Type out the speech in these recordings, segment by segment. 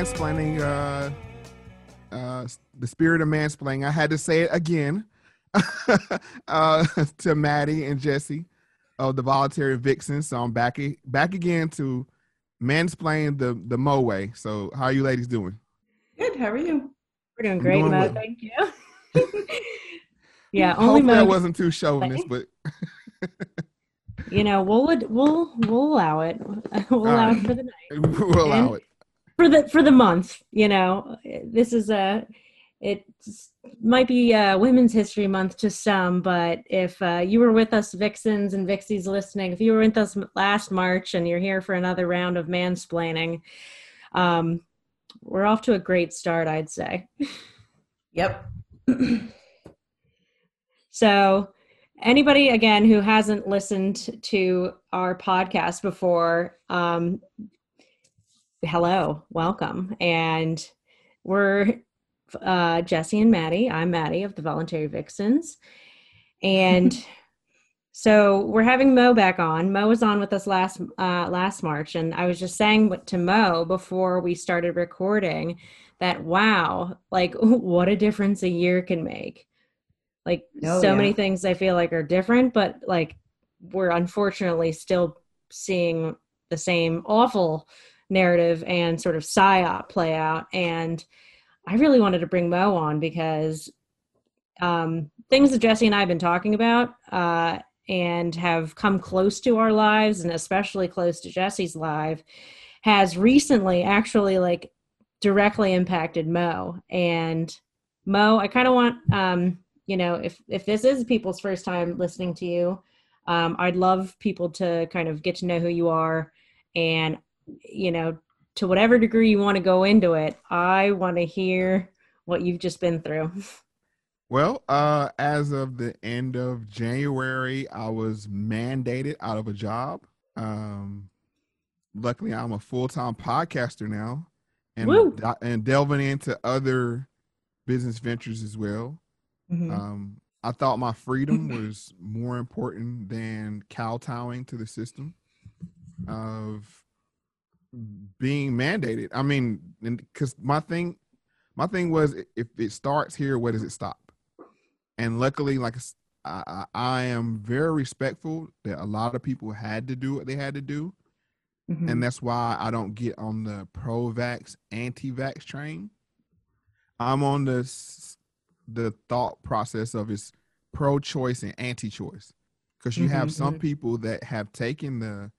in true mansplaining, uh, uh, the spirit of mansplaining, I had to say it again uh, to Maddie and Jesse of the Voluntary Vixens. So I'm back back again to mansplain the the Mo way. So how are you ladies doing? Good. How are you? We're doing great, doing Mo. Well. Thank you. yeah, only Mo. I wasn't too chauvinist, but you know, we'll we'll we'll allow it. We'll allow right. it for the night. We'll allow it for the for the month. You know, this is a it might be a Women's History Month to some, but if uh, you were with us, Vixens and Vixies listening, if you were with us last March and you're here for another round of mansplaining, um, we're off to a great start, I'd say. Yep. so anybody again who hasn't listened to our podcast before um, hello welcome. And we're uh, jesse and maddie. I'm maddie of the voluntary vixens. And so we're having mo back on. Mo was on with us last uh, last march and i was just saying to mo before we started recording that wow like what a difference a year can make. Like oh, so yeah. many things I feel like are different, but like we're unfortunately still seeing the same awful narrative and sort of psyop play out. And I really wanted to bring Mo on because um, things that Jesse and I have been talking about uh, and have come close to our lives, and especially close to Jesse's life, has recently actually like directly impacted Mo. And Mo, I kind of want um, you know if if this is people's first time listening to you um, i'd love people to kind of get to know who you are and you know to whatever degree you want to go into it i want to hear what you've just been through. Well uh as of the end of january i was mandated out of a job. Um luckily i'm a full-time podcaster now and and delving into other business ventures as well. Mm-hmm. Um, I thought my freedom was more important than kowtowing to the system of being mandated. I mean, because my thing, my thing was, if it starts here, where does it stop? And luckily, like I, I am very respectful that a lot of people had to do what they had to do, mm-hmm. and that's why I don't get on the pro-vax, anti-vax train. I'm on the the thought process of is pro-choice and anti-choice because you mm-hmm, have some mm-hmm. people that have taken the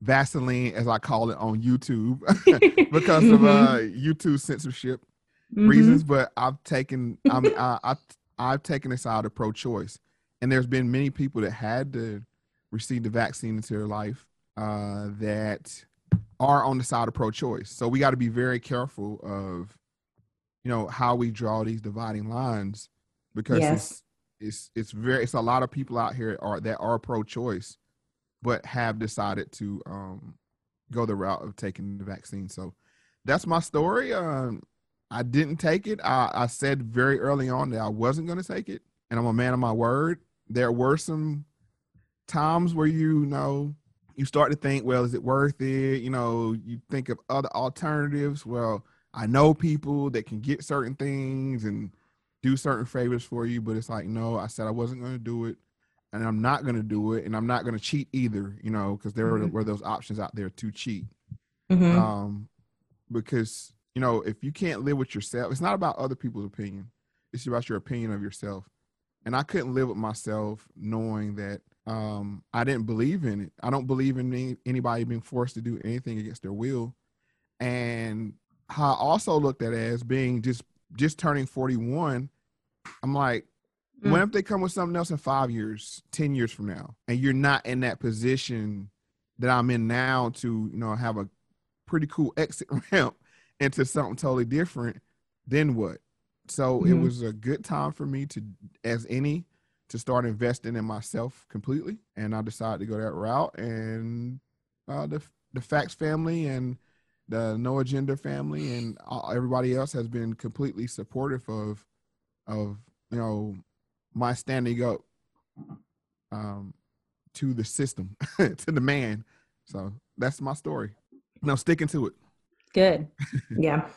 Vaseline, as I call it on YouTube, because mm-hmm. of uh, YouTube censorship mm-hmm. reasons. But I've taken I'm, I, I I've taken the side of pro-choice, and there's been many people that had to receive the vaccine into their life uh, that are on the side of pro-choice. So we got to be very careful of you know how we draw these dividing lines because yes. it's it's it's very it's a lot of people out here are that are pro-choice but have decided to um go the route of taking the vaccine. So that's my story um i didn't take it. I i said very early on that i wasn't going to take it and i'm a man of my word. There were some times where you know you start to think well is it worth it? You know you think of other alternatives. Well I know people that can get certain things and do certain favors for you, but it's like, no, I said I wasn't going to do it and I'm not going to do it and I'm not going to cheat either, you know, because there mm-hmm. were, were, those options out there to cheat. Mm-hmm. Um, because, you know, if you can't live with yourself, it's not about other people's opinion, it's about your opinion of yourself. And I couldn't live with myself knowing that um, I didn't believe in it. I don't believe in any, anybody being forced to do anything against their will. And how I also looked at it as being just just turning 41, I'm like, mm. what if they come with something else in five years, 10 years from now, and you're not in that position that I'm in now to, you know, have a pretty cool exit ramp into something totally different, then what? So mm-hmm. it was a good time for me to, as any, to start investing in myself completely. And I decided to go that route. And uh, the the Fax family and the No Agenda family and everybody else has been completely supportive of of you know my standing up um, to the system, to the man. So that's my story. Now sticking to it. Good. Yeah.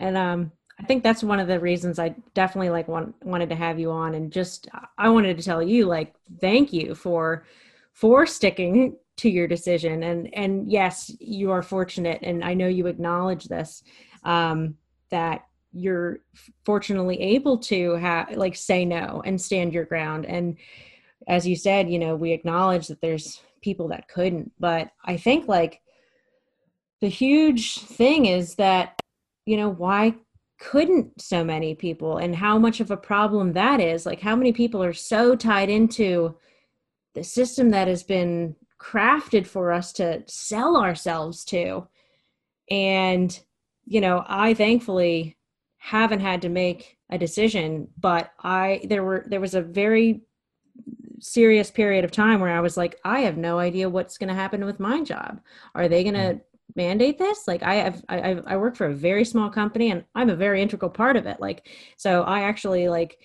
And um, I think that's one of the reasons I definitely like want, wanted to have you on, and just I wanted to tell you like thank you for for sticking to your decision, and and yes, you are fortunate, and I know you acknowledge this um, that you're fortunately able to have like say no and stand your ground, and as you said, you know we acknowledge that there's people that couldn't, but I think like the huge thing is that you know why couldn't so many people and how much of a problem that is? Like how many people are so tied into the system that has been crafted for us to sell ourselves to? And you know i thankfully haven't had to make a decision but i there were there was a very serious period of time where i was like i have no idea what's going to happen with my job. Are they going to mm-hmm. mandate this? Like i have I, I work for a very small company and i'm a very integral part of it. Like so i actually like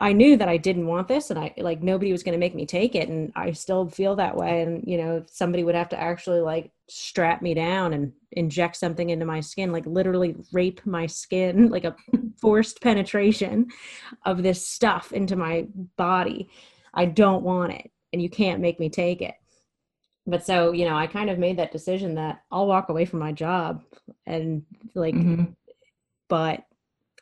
i knew that i didn't want this and i like nobody was going to make me take it and i still feel that way and you know somebody would have to actually like strap me down and inject something into my skin like literally rape my skin like a forced penetration of this stuff into my body i don't want it and you can't make me take it but so you know i kind of made that decision that i'll walk away from my job and like Mm-hmm. but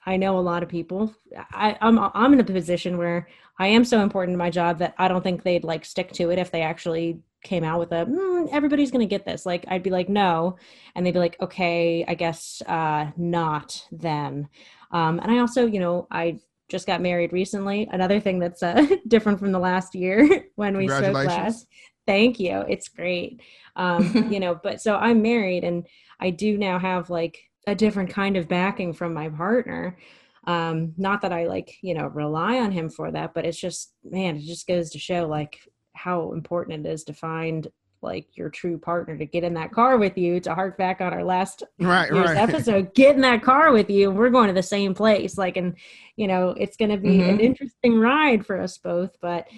i know a lot of people I, i'm i'm in a position where i am so important to my job that i don't think they'd like stick to it if they actually came out with a mm, everybody's gonna get this. Like i'd be like no and they'd be like okay i guess uh not then. Um and i also you know i just got married recently. Another thing that's uh, different from the last year when we spoke last. Thank you. It's great. Um you know but so i'm married and i do now have like a different kind of backing from my partner. Um not that i like you know rely on him for that but it's just man it just goes to show like how important it is to find like your true partner to get in that car with you to hark back on our last Right, right. episode get in that car with you and we're going to the same place like and you know it's going to be an Mhm. interesting ride for us both but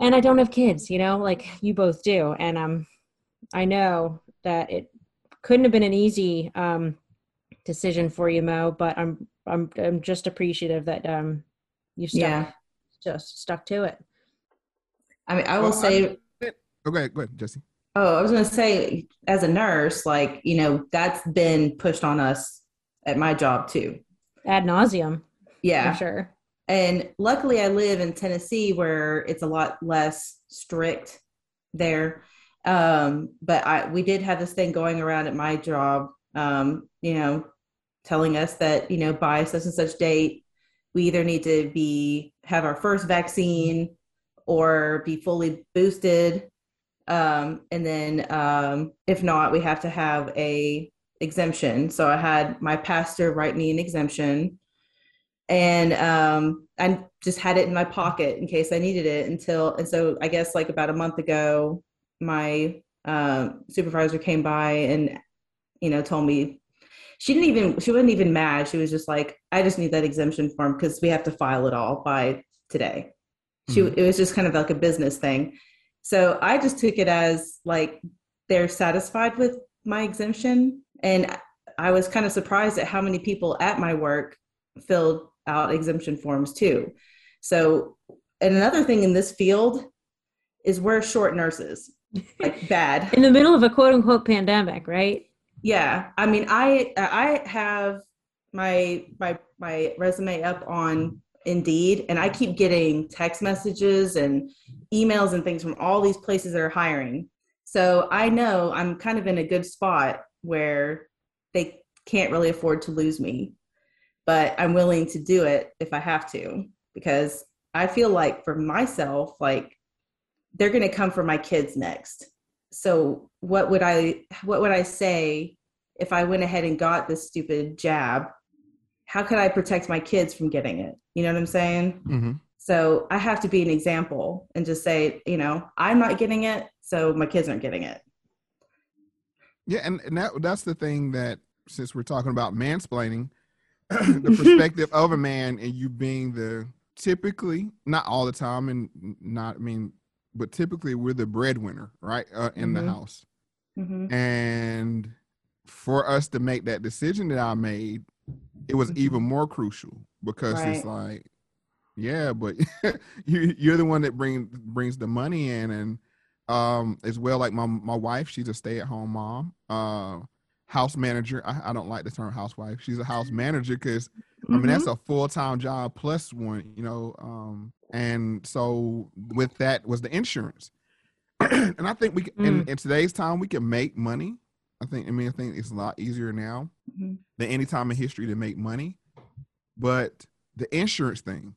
and i don't have kids you know like you both do and um i know that it couldn't have been an easy um decision for you mo but i'm i'm i'm just appreciative that um you stuck Yeah. just stuck to it I mean, I will Well, I- say, Okay, go ahead, Jesse. oh, I was going to say, as a nurse, like, you know, that's been pushed on us at my job too. ad nauseum Yeah. for sure And luckily, I live in Tennessee where it's a lot less strict there. Um, but I we did have this thing going around at my job, um, you know, telling us that you know by such and such date we either need to be have our first vaccine or be fully boosted, um, and then um, if not, we have to have a exemption. So I had my pastor write me an exemption and um, I just had it in my pocket in case I needed it until. And so I guess like about a month ago, my um, supervisor came by and you know told me she didn't even she wasn't even mad. She was just like, I just need that exemption form because we have to file it all by today. She Mhm. it was just kind of like a business thing. So I just took it as like they're satisfied with my exemption and I was kind of surprised at how many people at my work filled out exemption forms too. So, and another thing in this field is we're short nurses, like bad. in the middle of a quote unquote pandemic right Yeah, I mean, I I have my my my resume up on Indeed, and I keep getting text messages and emails and things from all these places that are hiring. So I know I'm kind of in a good spot where they can't really afford to lose me, but I'm willing to do it if I have to because I feel like for myself, like they're going to come for my kids next. So what would i what would i say if i went ahead and got this stupid jab? How could i protect my kids from getting it you know what i'm saying hmm so i have to be an example and just say you know i'm not getting it so my kids aren't getting it Yeah, and, and that that's the thing that since we're talking about mansplaining, the perspective of a man and you being the typically not all the time and not I mean, but typically we're the breadwinner, right, uh, in the Mhm. house. mm-hmm. And for us to make that decision that I made, it was even more crucial because it's like, yeah, but you you're the one that bring brings the money in, and um, as well like my my wife, she's a stay at home mom, uh, house manager. I, I don't like the term housewife. She's a house manager because I mean, that's a full time job plus one, you know. Um, and so with that was the insurance, and I think we can, in, in today's time we can make money. I think I mean I think it's a lot easier now Mhm. than any time in history to make money, but the insurance thing,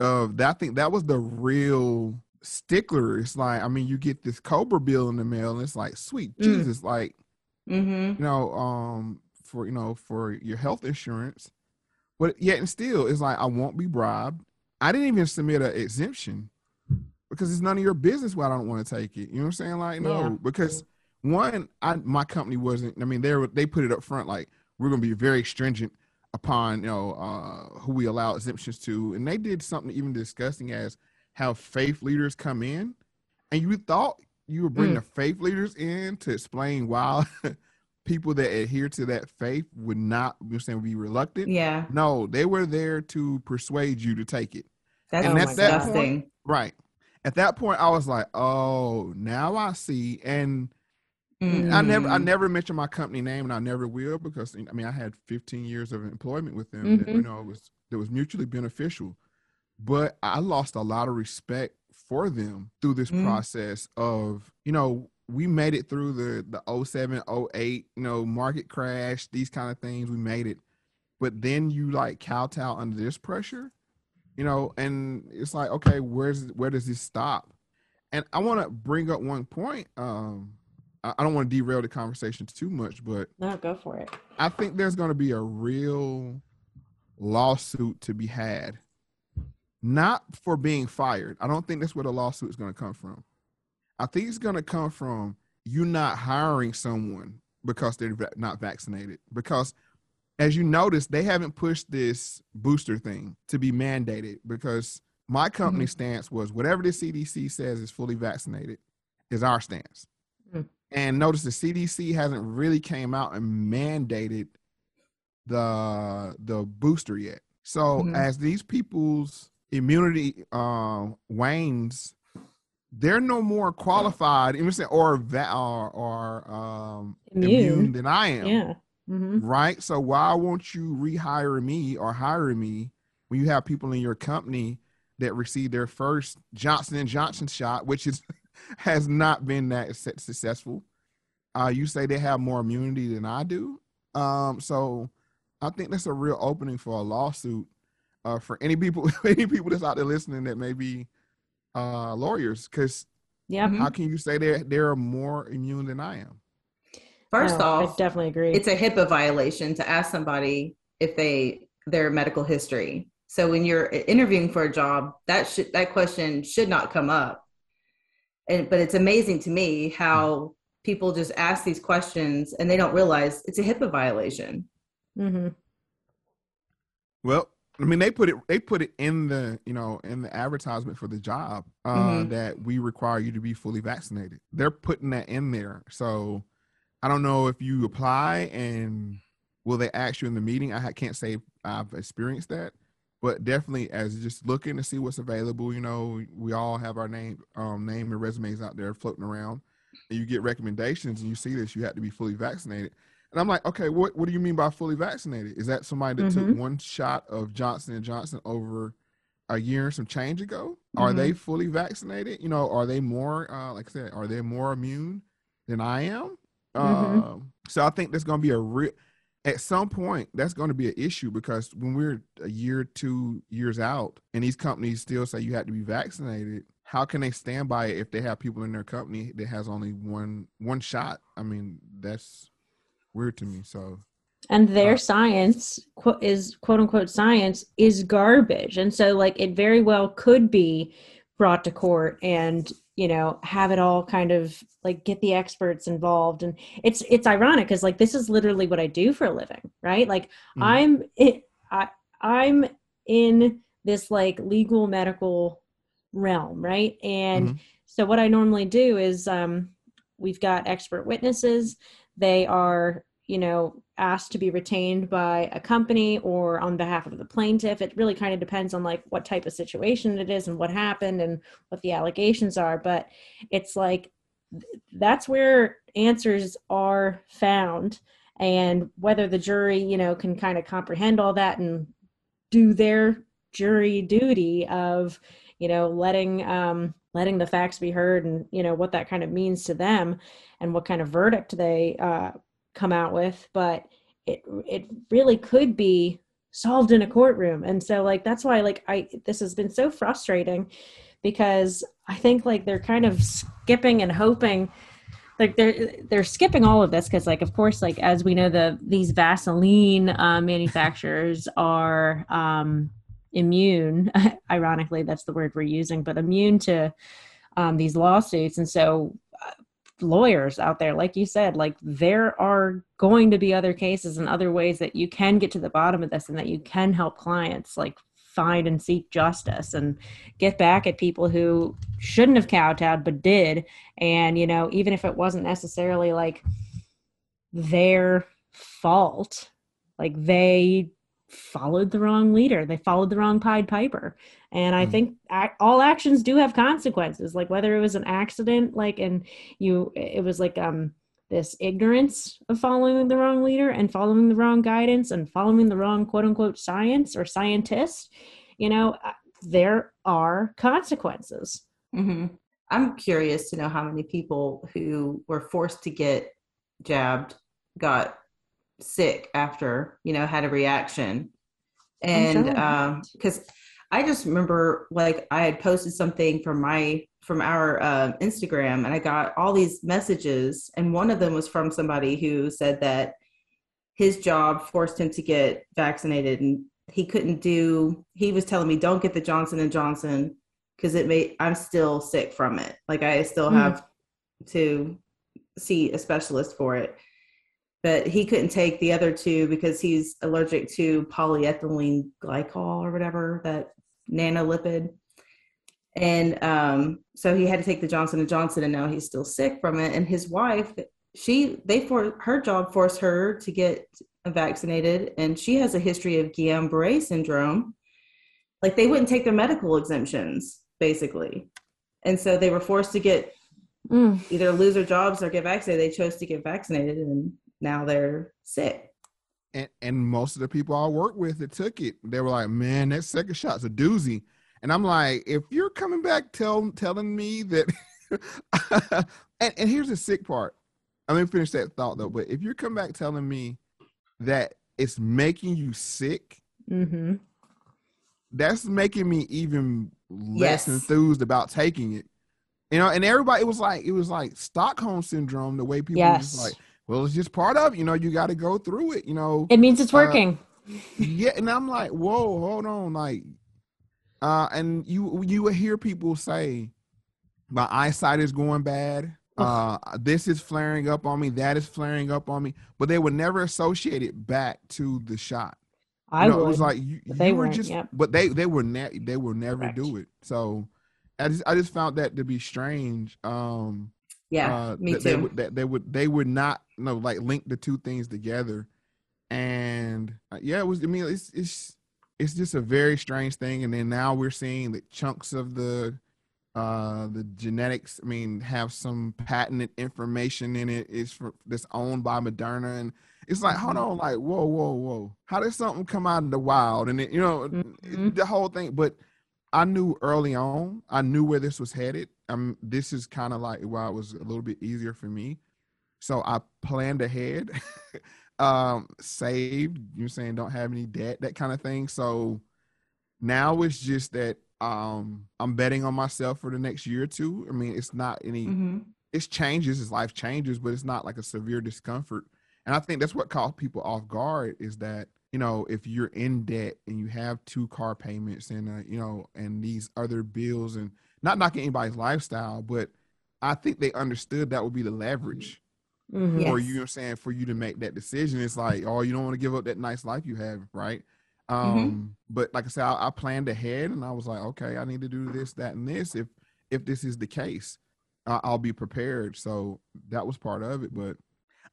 of that I think that was the real stickler. It's like I mean you get this Cobra bill in the mail, and it's like sweet Mm. Jesus, like Mm-hmm. you know, um, for you know, for your health insurance. But yet and still, it's like I won't be bribed. I didn't even submit an exemption because it's none of your business why I don't want to take it. You know what I'm saying? Like, no, Yeah. because one, I my company wasn't. I mean, they were they put it up front like we're going to be very stringent upon you know uh, who we allow exemptions to, and they did something even disgusting as how faith leaders come in, and you thought you were bringing Mm. the faith leaders in to explain why people that adhere to that faith would not you know, saying be reluctant. Yeah, No, they were there to persuade you to take it. that's And at that disgusting. Right. At that point, I was like, "Oh, now I see." And Mm. I never, I never mentioned my company name, and I never will because I mean, I had 15 years of employment with them. That, you Mhm. know, it was that was mutually beneficial. But I lost a lot of respect for them through this Mm. process of, you know, we made it through the the 07, 08, you know, market crash, these kind of things. We made it, but then you like kowtow under this pressure, you know, and it's like, okay, where's where does this stop? And I want to bring up one point. Um, I, don't want to derail the conversation too much, but No, go for it. I think there's going to be a real lawsuit to be had, not for being fired. I don't think that's where the lawsuit is going to come from. I think it's going to come from you not hiring someone because they're not vaccinated. Because as you notice, they haven't pushed this booster thing to be mandated because my company mm-hmm. stance was whatever the CDC says is fully vaccinated is our stance. And notice the CDC hasn't really came out and mandated the the booster yet. So Mhm. as these people's immunity uh, wanes, they're no more qualified, you know what I'm or va- or, or um, Immune. immune than I am Yeah. hmm right? So why won't you rehire me or hire me when you have people in your company that received their first Johnson and Johnson shot, which is has not been that successful? Uh, you say they have more immunity than I do. Um, so I think that's a real opening for a lawsuit uh, for any people, any people that's out there listening that may be uh, lawyers, because Yep. Mhm. how can you say they're they're more immune than I am? First No, off, I definitely agree. it's a HIPAA violation to ask somebody if they their medical history. So when you're interviewing for a job, that should that question should not come up. And but it's amazing to me how people just ask these questions and they don't realize it's a HIPAA violation. hmm Well, I mean, they put it they put it in the you know in the advertisement for the job uh, Mhm. that we require you to be fully vaccinated. They're putting that in there. So I don't know if you apply and will they ask you in the meeting. I can't say I've experienced that, but definitely as just looking to see what's available. You know, we all have our name um, name and resumes out there floating around, and you get recommendations and you see this. You have to be fully vaccinated. And I'm like, okay, what what do you mean by fully vaccinated? Is that somebody that took Mhm. one shot of Johnson and Johnson over a year and some change ago? Are they Mm-hmm. fully vaccinated? You know, are they more uh, like I said, are they more immune than I am? Mhm. Um, so I think there's going to be a real at some point that's going to be an issue because when we're a year, two years out, and these companies still say you have to be vaccinated, how can they stand by it if they have people in their company that has only one one shot? I mean, that's weird to me. So and their Uh, science qu- is quote unquote science is garbage and so like it very well could be brought to court and you know have it all kind of like get the experts involved and it's it's ironic because like this is literally what i do for a living right like Mhm. i'm it, i i'm in this like legal medical realm right and Mhm. so what i normally do is um we've got expert witnesses they are you know, asked to be retained by a company or on behalf of the plaintiff. It really kind of depends on like what type of situation it is and what happened and what the allegations are. But it's like that's where answers are found and whether the jury you know can kind of comprehend all that and do their jury duty of you know letting um letting the facts be heard and you know what that kind of means to them and what kind of verdict they uh come out with but it it really could be solved in a courtroom. And so like that's why like i this has been so frustrating because i think like they're kind of skipping and hoping like they're they're skipping all of this because like of course like as we know the these vaseline uh, manufacturers are um immune. Ironically that's the word we're using but immune to um, these lawsuits. And so lawyers out there like you said like there are going to be other cases and other ways that you can get to the bottom of this and that you can help clients like find and seek justice and get back at people who shouldn't have kowtowed but did. And you know even if it wasn't necessarily like their fault like they followed the wrong leader they followed the wrong pied piper and i mm. think all actions do have consequences like whether it was an accident like and you it was like um this ignorance of following the wrong leader and following the wrong guidance and following the wrong quote unquote science or scientist, you know, uh, there are consequences. Mm-hmm. I'm curious to know how many people who were forced to get jabbed got sick after, you know, had a reaction. And because um, I just remember like I had posted something from my from our uh, Instagram, and I got all these messages, and one of them was from somebody who said that his job forced him to get vaccinated, and he couldn't do. He was telling me, "Don't get the Johnson and Johnson because it may. I'm still sick from it. Like I still mm. have to see a specialist for it." But he couldn't take the other two because he's allergic to polyethylene glycol or whatever that nanolipid and um, so he had to take the Johnson and Johnson, and now he's still sick from it. And his wife, she they for her job forced her to get vaccinated, and she has a history of Guillain-Barré syndrome. Like they wouldn't take their medical exemptions, basically, and so they were forced to get mm. either lose their jobs or get vaccinated. They chose to get vaccinated, and now they're sick. And, and most of the people I work with that took it, they were like, "Man, that second shot's a doozy." And I'm like, if you're coming back tell, telling me that, and, and here's the sick part. I'm gonna finish that thought though. But if you're coming back telling me that it's making you sick, mm-hmm. that's making me even less yes. enthused about taking it. You know, and everybody, it was like it was like Stockholm syndrome. The way people yes. like, well, it's just part of you know. You got to go through it. You know, it means it's working. Uh, yeah, and I'm like, whoa, hold on, like uh, and you you will hear people say, "My eyesight is going bad. Uh, this is flaring up on me. That is flaring up on me." But they would never associate it back to the shot. I you know, would. It was like you, they were just, yep. but they they were ne- they will never Correct. do it. So I just I just found that to be strange. Um, yeah, uh, me that too. They would, that they would they would not you know like link the two things together, and uh, yeah, it was. I mean, it's it's it's just a very strange thing. And then now we're seeing that chunks of the uh the genetics i mean have some patented information in it it is for that's owned by moderna and it's like hold mm-hmm. on like whoa whoa whoa how did something come out in the wild and it, you know mm-hmm. the whole thing but i knew early on i knew where this was headed. Um this is kind of like why it was a little bit easier for me. So i planned ahead um saved you're saying don't have any debt that kind of thing. So now it's just that um i'm betting on myself for the next year or two. I mean it's not any mm-hmm. it's changes as life changes but it's not like a severe discomfort. And i think that's what caught people off guard is that you know if you're in debt and you have two car payments and uh, you know and these other bills and not knocking anybody's lifestyle but i think they understood that would be the leverage mm-hmm. yes. you know I'm saying for you to make that decision. It's like, oh, you don't want to give up that nice life you have, right? Mm-hmm. Um, mm-hmm. but like I said, I, I, planned ahead and I was like, okay, I need to do this, that, and this. If if this is the case, I'll be prepared. So that was part of it. But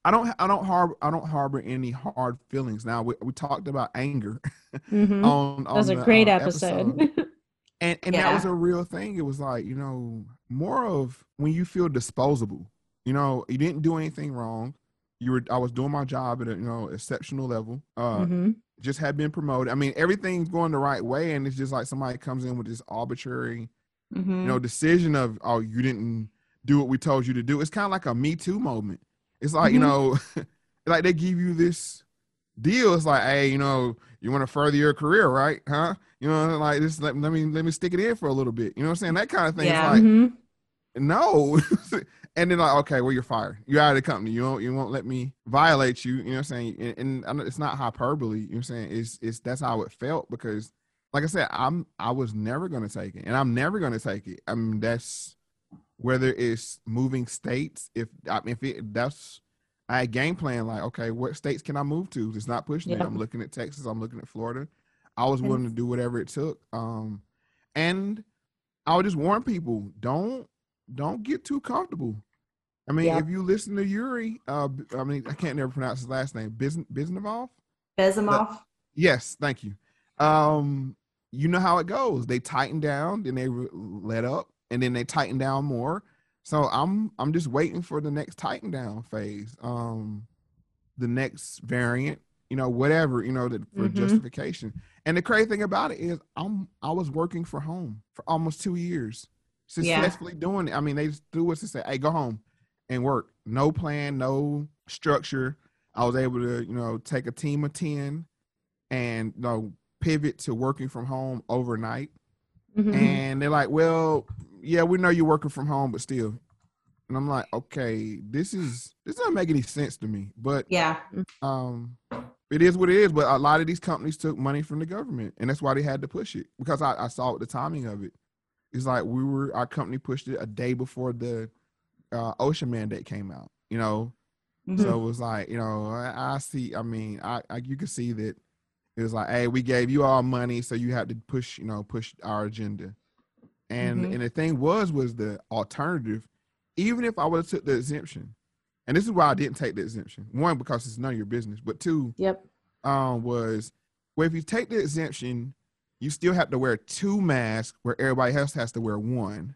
I don't I don't harbor I don't harbor any hard feelings. Now we, we talked about anger Mhm. on That was on a the, great uh, episode. and and that was a real thing. It was like you know more of when you feel disposable. You know, you didn't do anything wrong. You were I was doing my job at a you know exceptional level. Uh, Mhm. just had been promoted. I mean, everything's going the right way, and it's just like somebody comes in with this arbitrary Mhm. you know decision of oh you didn't do what we told you to do. It's kind of like a Me Too moment. It's like you Mhm. know, like they give you this deal. It's like hey, you know, you want to further your career, right? Huh? You know, like this. Let, let me let me stick it in for a little bit. You know what I'm saying? That kind of thing. Yeah. It's like Mhm. no. and then like, okay, well, you're fired. You're out of the company. You won't you won't let me violate you. You know what I'm saying? And, and it's not hyperbole. You know what I'm saying? It's it's that's how it felt because like I said, I'm I was never gonna take it. And I'm never gonna take it. I mean that's whether it's moving states, if I mean if it that's I had game plan like, okay, what states can I move to? It's not pushing it. I'm looking at Texas, I'm looking at Florida. I was willing to do whatever it took. Um and I would just warn people, don't don't get too comfortable. I mean, if you listen to Yuri, uh, I mean, I can't never pronounce his last name. Bizn Biznavov? Bezmenov. Yes, thank you. Um, you know how it goes. They tighten down, then they re- let up, and then they tighten down more. So I'm I'm just waiting for the next tighten down phase. Um, the next variant, you know, whatever, you know, that for Mhm. justification. And the crazy thing about it is, I'm I was working for home for almost two years, Yeah. successfully doing it. I mean, they just threw us to say, "Hey, go home and work." No plan, no structure. I was able to, you know, take a team of ten and you know pivot to working from home overnight. Mhm. And they're like, "Well, yeah, we know you're working from home, but still." And I'm like, "Okay, this is this doesn't make any sense to me." But Yeah. um it is what it is but a lot of these companies took money from the government and that's why they had to push it because i, I saw the timing of it it's like we were our company pushed it a day before the uh, OSHA mandate came out you know Mhm. so it was like you know i, I see i mean I, I you can see that it was like hey we gave you all money so you had to push you know push our agenda and Mhm. and the thing was was the alternative even if i would have took the exemption and this is why i didn't take the exemption one because it's none of your business but two Yep. um was well if you take the exemption you still have to wear two masks where everybody else has to wear one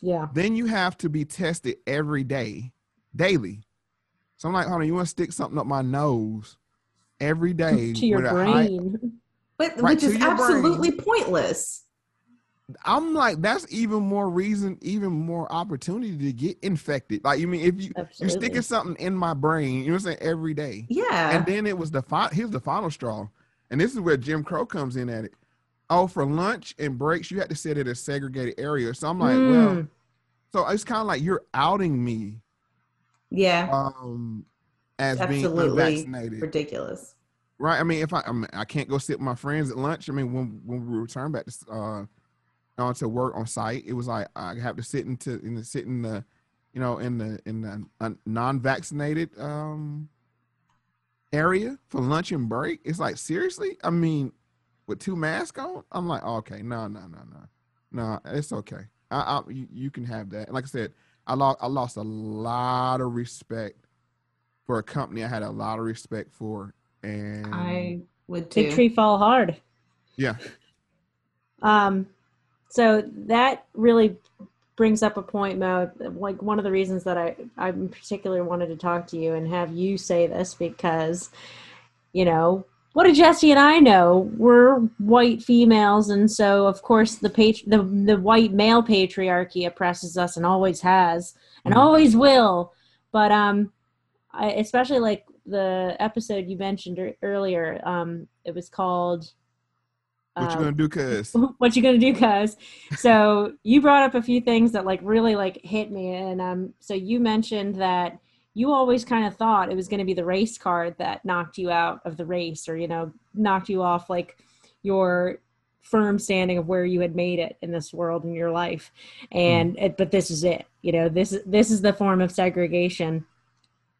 Yeah. then you have to be tested every day daily so i'm like hold on you want to stick something up my nose every day to your a high- brain. But Right, which is your brain. absolutely pointless. I'm like that's even more reason even more opportunity to get infected like you mean if you you're sticking something in my brain you know what i'm saying every day Yeah. And then it was the final. Here's the final straw, and this is where Jim Crow comes in at it. Oh, for lunch and breaks, you had to sit at a segregated area. So I'm like, well, Mm. so it's kind of like you're outing me yeah. um, as being Absolutely unvaccinated, ridiculous. right? I mean, if I I, mean, I can't go sit with my friends at lunch. I mean, when when we return back to uh, on to work on site, it was like I have to sit into in the sit in the, you know, in the in the uh, non-vaccinated um area for lunch and break. It's like seriously. I mean, with two masks on, I'm like, okay, no, no, no, no, no, it's okay. I, I you, you can have that. And like I said, I lost I lost a lot of respect for a company I had a lot of respect for, and I would too. Big tree fall hard. yeah, Um, so that really brings up a point, Mo. Like one of the reasons that I I in particular wanted to talk to you and have you say this because, you know, what did Jesse and I know? We're white females, and so of course the patri- the the white male patriarchy oppresses us and always has and Mhm. always will. But um, I, especially like the episode you mentioned earlier. Um, it was called. What you uh, gonna do? Cause what you gonna do cuz? So you brought up a few things that like really like hit me and um so you mentioned that you always kind of thought it was going to be the race card that knocked you out of the race or you know knocked you off like your firm standing of where you had made it in this world in your life. And it, but this is it you know this is this is the form of segregation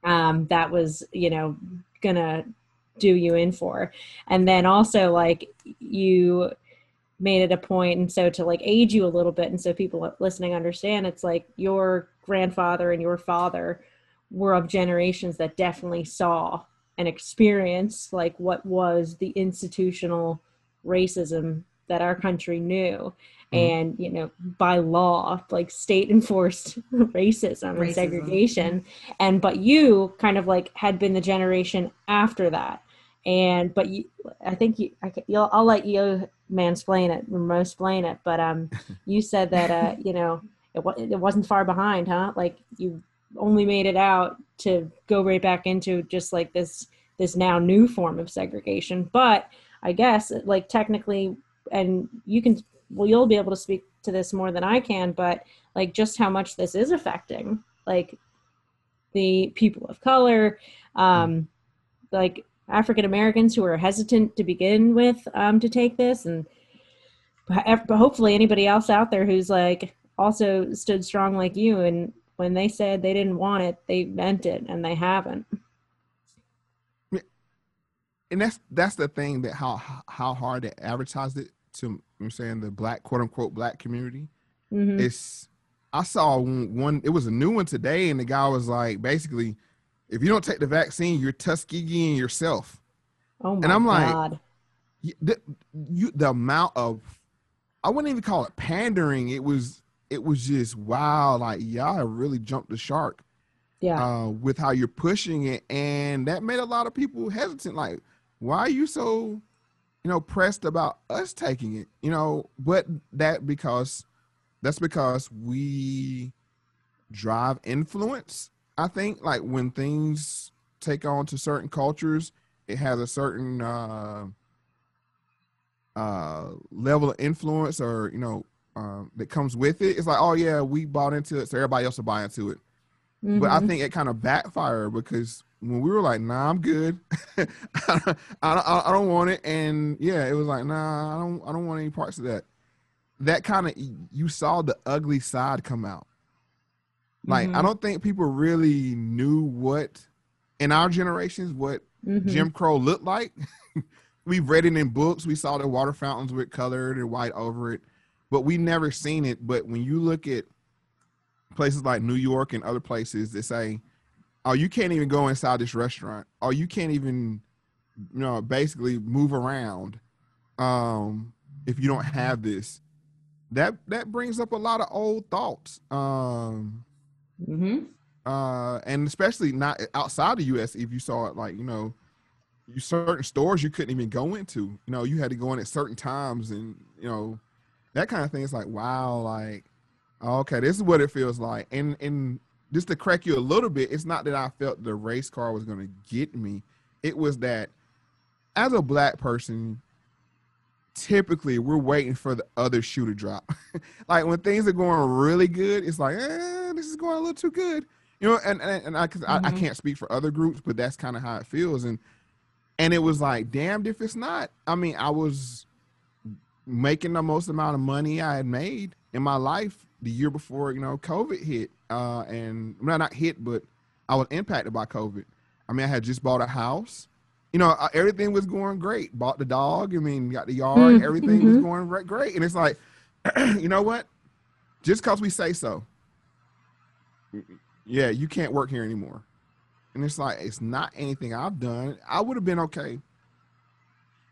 um that was you know gonna do you in for? And then also like you made it a point and so to like age you a little bit and so people listening understand it's like your grandfather and your father were of generations that definitely saw and experienced like what was the institutional racism that our country knew. Mm-hmm. and you know by law like state enforced racism, racism, and segregation. And but you kind of like had been the generation after that and but you i think you I, will i'll let you mansplain it explain it but um you said that uh you know it, it wasn't far behind huh? Like you only made it out to go right back into just like this this now new form of segregation. But i guess like technically and you can well you'll be able to speak to this more than i can but like just how much this is affecting like the people of color um like african americans who are hesitant to begin with um to take this and hopefully anybody else out there who's like also stood strong like you and when they said they didn't want it they meant it and they haven't and that's that's the thing that how how hard they advertised it to I'm saying the black quote unquote black community. Mm-hmm. It's I saw one, it was a new one today, and the guy was like, basically, if you don't take the vaccine, you're Tuskegeeing yourself. Oh my and I'm God. like, the, you, the amount of, I wouldn't even call it pandering. It was, it was just wow. Like y'all really jumped the shark. Yeah. Uh, with how you're pushing it, and that made a lot of people hesitant. Like, why are you so you know, pressed about us taking it, you know, but that because that's because we drive influence. I think like when things take on to certain cultures, it has a certain uh, uh, level of influence or, you know, um, that comes with it. It's like, oh yeah, we bought into it, so everybody else will buy into it. Mm-hmm. But I mm-hmm. think it kind of backfired because when we were like, "Nah, I'm good. I, I, I, don't want it," and yeah, it was like, "Nah, I don't, I don't want any parts of that." That kind of you saw the ugly side come out. Like mm-hmm. I don't think people really knew what in our generations what mm-hmm. Jim Crow looked like. We've read it in books. We saw the water fountains with colored and white over it, but we never seen it. But when you look at places like New York and other places, they say oh, you can't even go inside this restaurant. Oh, you can't even, you know, basically move around um, if you don't have this. That that brings up a lot of old thoughts. Um, mm-hmm. uh, and especially not outside the U.S. If you saw it, like you know, you certain stores you couldn't even go into. You know, you had to go in at certain times, and you know, that kind of thing. It's like wow, like okay, this is what it feels like. And and just to crack you a little bit, it's not that I felt the race car was going to get me. It was that as a black person, typically we're waiting for the other shoe to drop. like when things are going really good, it's like, eh, this is going a little too good. You know, and and, and I, cause mm-hmm. I, I mm-hmm. can't speak for other groups, but that's kind of how it feels. And and it was like, damned if it's not. I mean, I was making the most amount of money I had made in my life the year before, you know, COVID hit uh, and well, not hit, but I was impacted by COVID. I mean, I had just bought a house. You know, uh, everything was going great. Bought the dog. I mean, got the yard. Mm-hmm. Everything was mm-hmm. going great. And it's like, you know what? Just because we say so, yeah, you can't work here anymore. And it's like, it's not anything I've done. I would have been okay.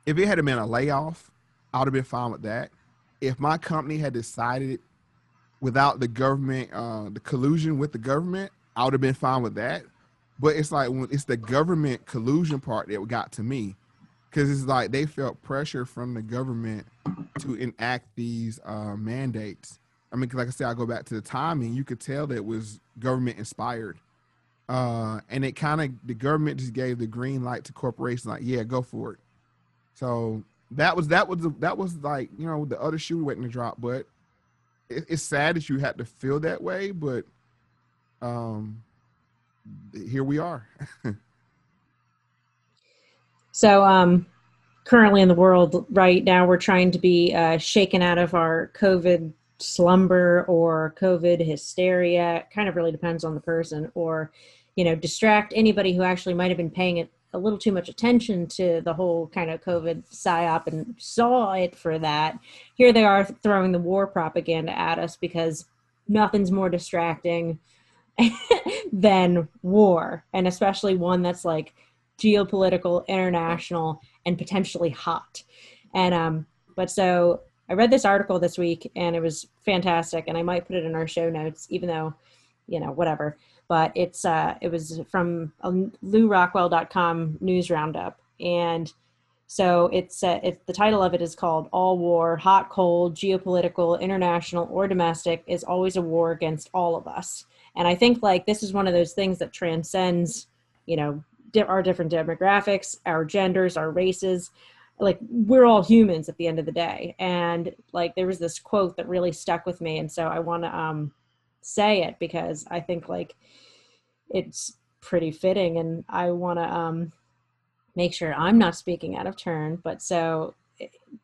If it had been a layoff, I would have been fine with that. If my company had decided without the government, uh, the collusion with the government, I would have been fine with that. But it's like when it's the government collusion part that got to me, because it's like they felt pressure from the government to enact these uh, mandates. I mean, like I said, I go back to the timing. You could tell that it was government inspired, uh, and it kind of the government just gave the green light to corporations, like, yeah, go for it. So that was that was that was like you know the other shoe waiting to drop, but it, it's sad that you had to feel that way, but um, here we are. so, um, currently in the world right now, we're trying to be uh, shaken out of our COVID slumber or COVID hysteria. It kind of really depends on the person, or you know, distract anybody who actually might have been paying it a little too much attention to the whole kind of COVID psyop and saw it for that. Here they are throwing the war propaganda at us because nothing's more distracting than war, and especially one that's like geopolitical, international, and potentially hot. And um, but so I read this article this week and it was fantastic, and I might put it in our show notes, even though, you know, whatever. But it's uh, it was from a LewRockwell.com news roundup, and so it's uh, it's the title of it is called "All War, Hot, Cold, Geopolitical, International, or Domestic is Always a War Against All of Us." And I think like this is one of those things that transcends, you know, our different demographics, our genders, our races. Like we're all humans at the end of the day. And like there was this quote that really stuck with me. And so i want to um say it because i think like it's pretty fitting. And i want to um make sure i'm not speaking out of turn. But so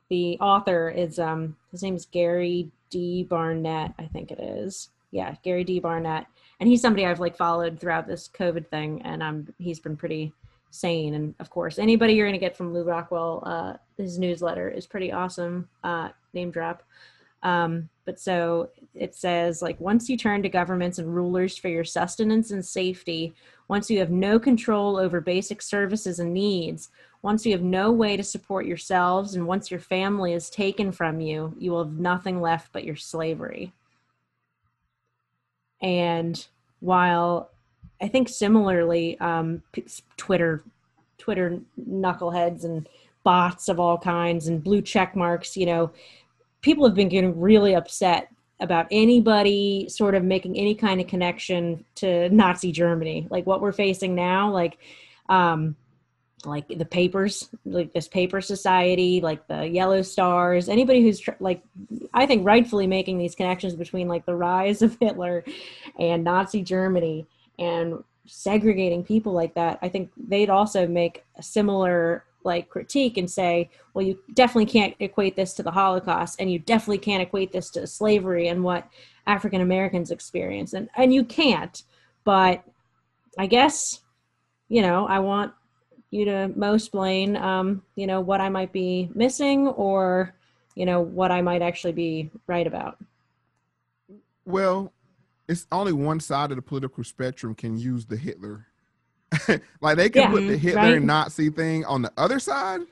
the author is um his name is gary d. Barnett i think it is. Yeah gary d. Barnett and he's somebody i've like followed throughout this covid thing and um he's been pretty sane. And of course, anybody you're going to get from Lew Rockwell, uh, his newsletter is pretty awesome. Uh, name drop. Um, but so it says, like, once you turn to governments and rulers for your sustenance and safety, once you have no control over basic services and needs, once you have no way to support yourselves, and once your family is taken from you, you will have nothing left but your slavery. And while I think similarly, um, Twitter, Twitter knuckleheads and bots of all kinds and blue check marks. You know, people have been getting really upset about anybody sort of making any kind of connection to Nazi Germany, like what we're facing now, like. Um, like the papers like this paper society like the yellow stars anybody who's tr- like i think rightfully making these connections between like the rise of hitler and nazi germany and segregating people like that, I think they'd also make a similar like critique and say, well, you definitely can't equate this to the Holocaust, and you definitely can't equate this to slavery and what African Americans experience, and and you can't. But I guess, you know, I want you to most blame, um, you know, what I might be missing or, you know, what I might actually be right about. Well, it's only one side of the political spectrum can use the Hitler. like they can yeah, put the Hitler right? Nazi thing on the other side,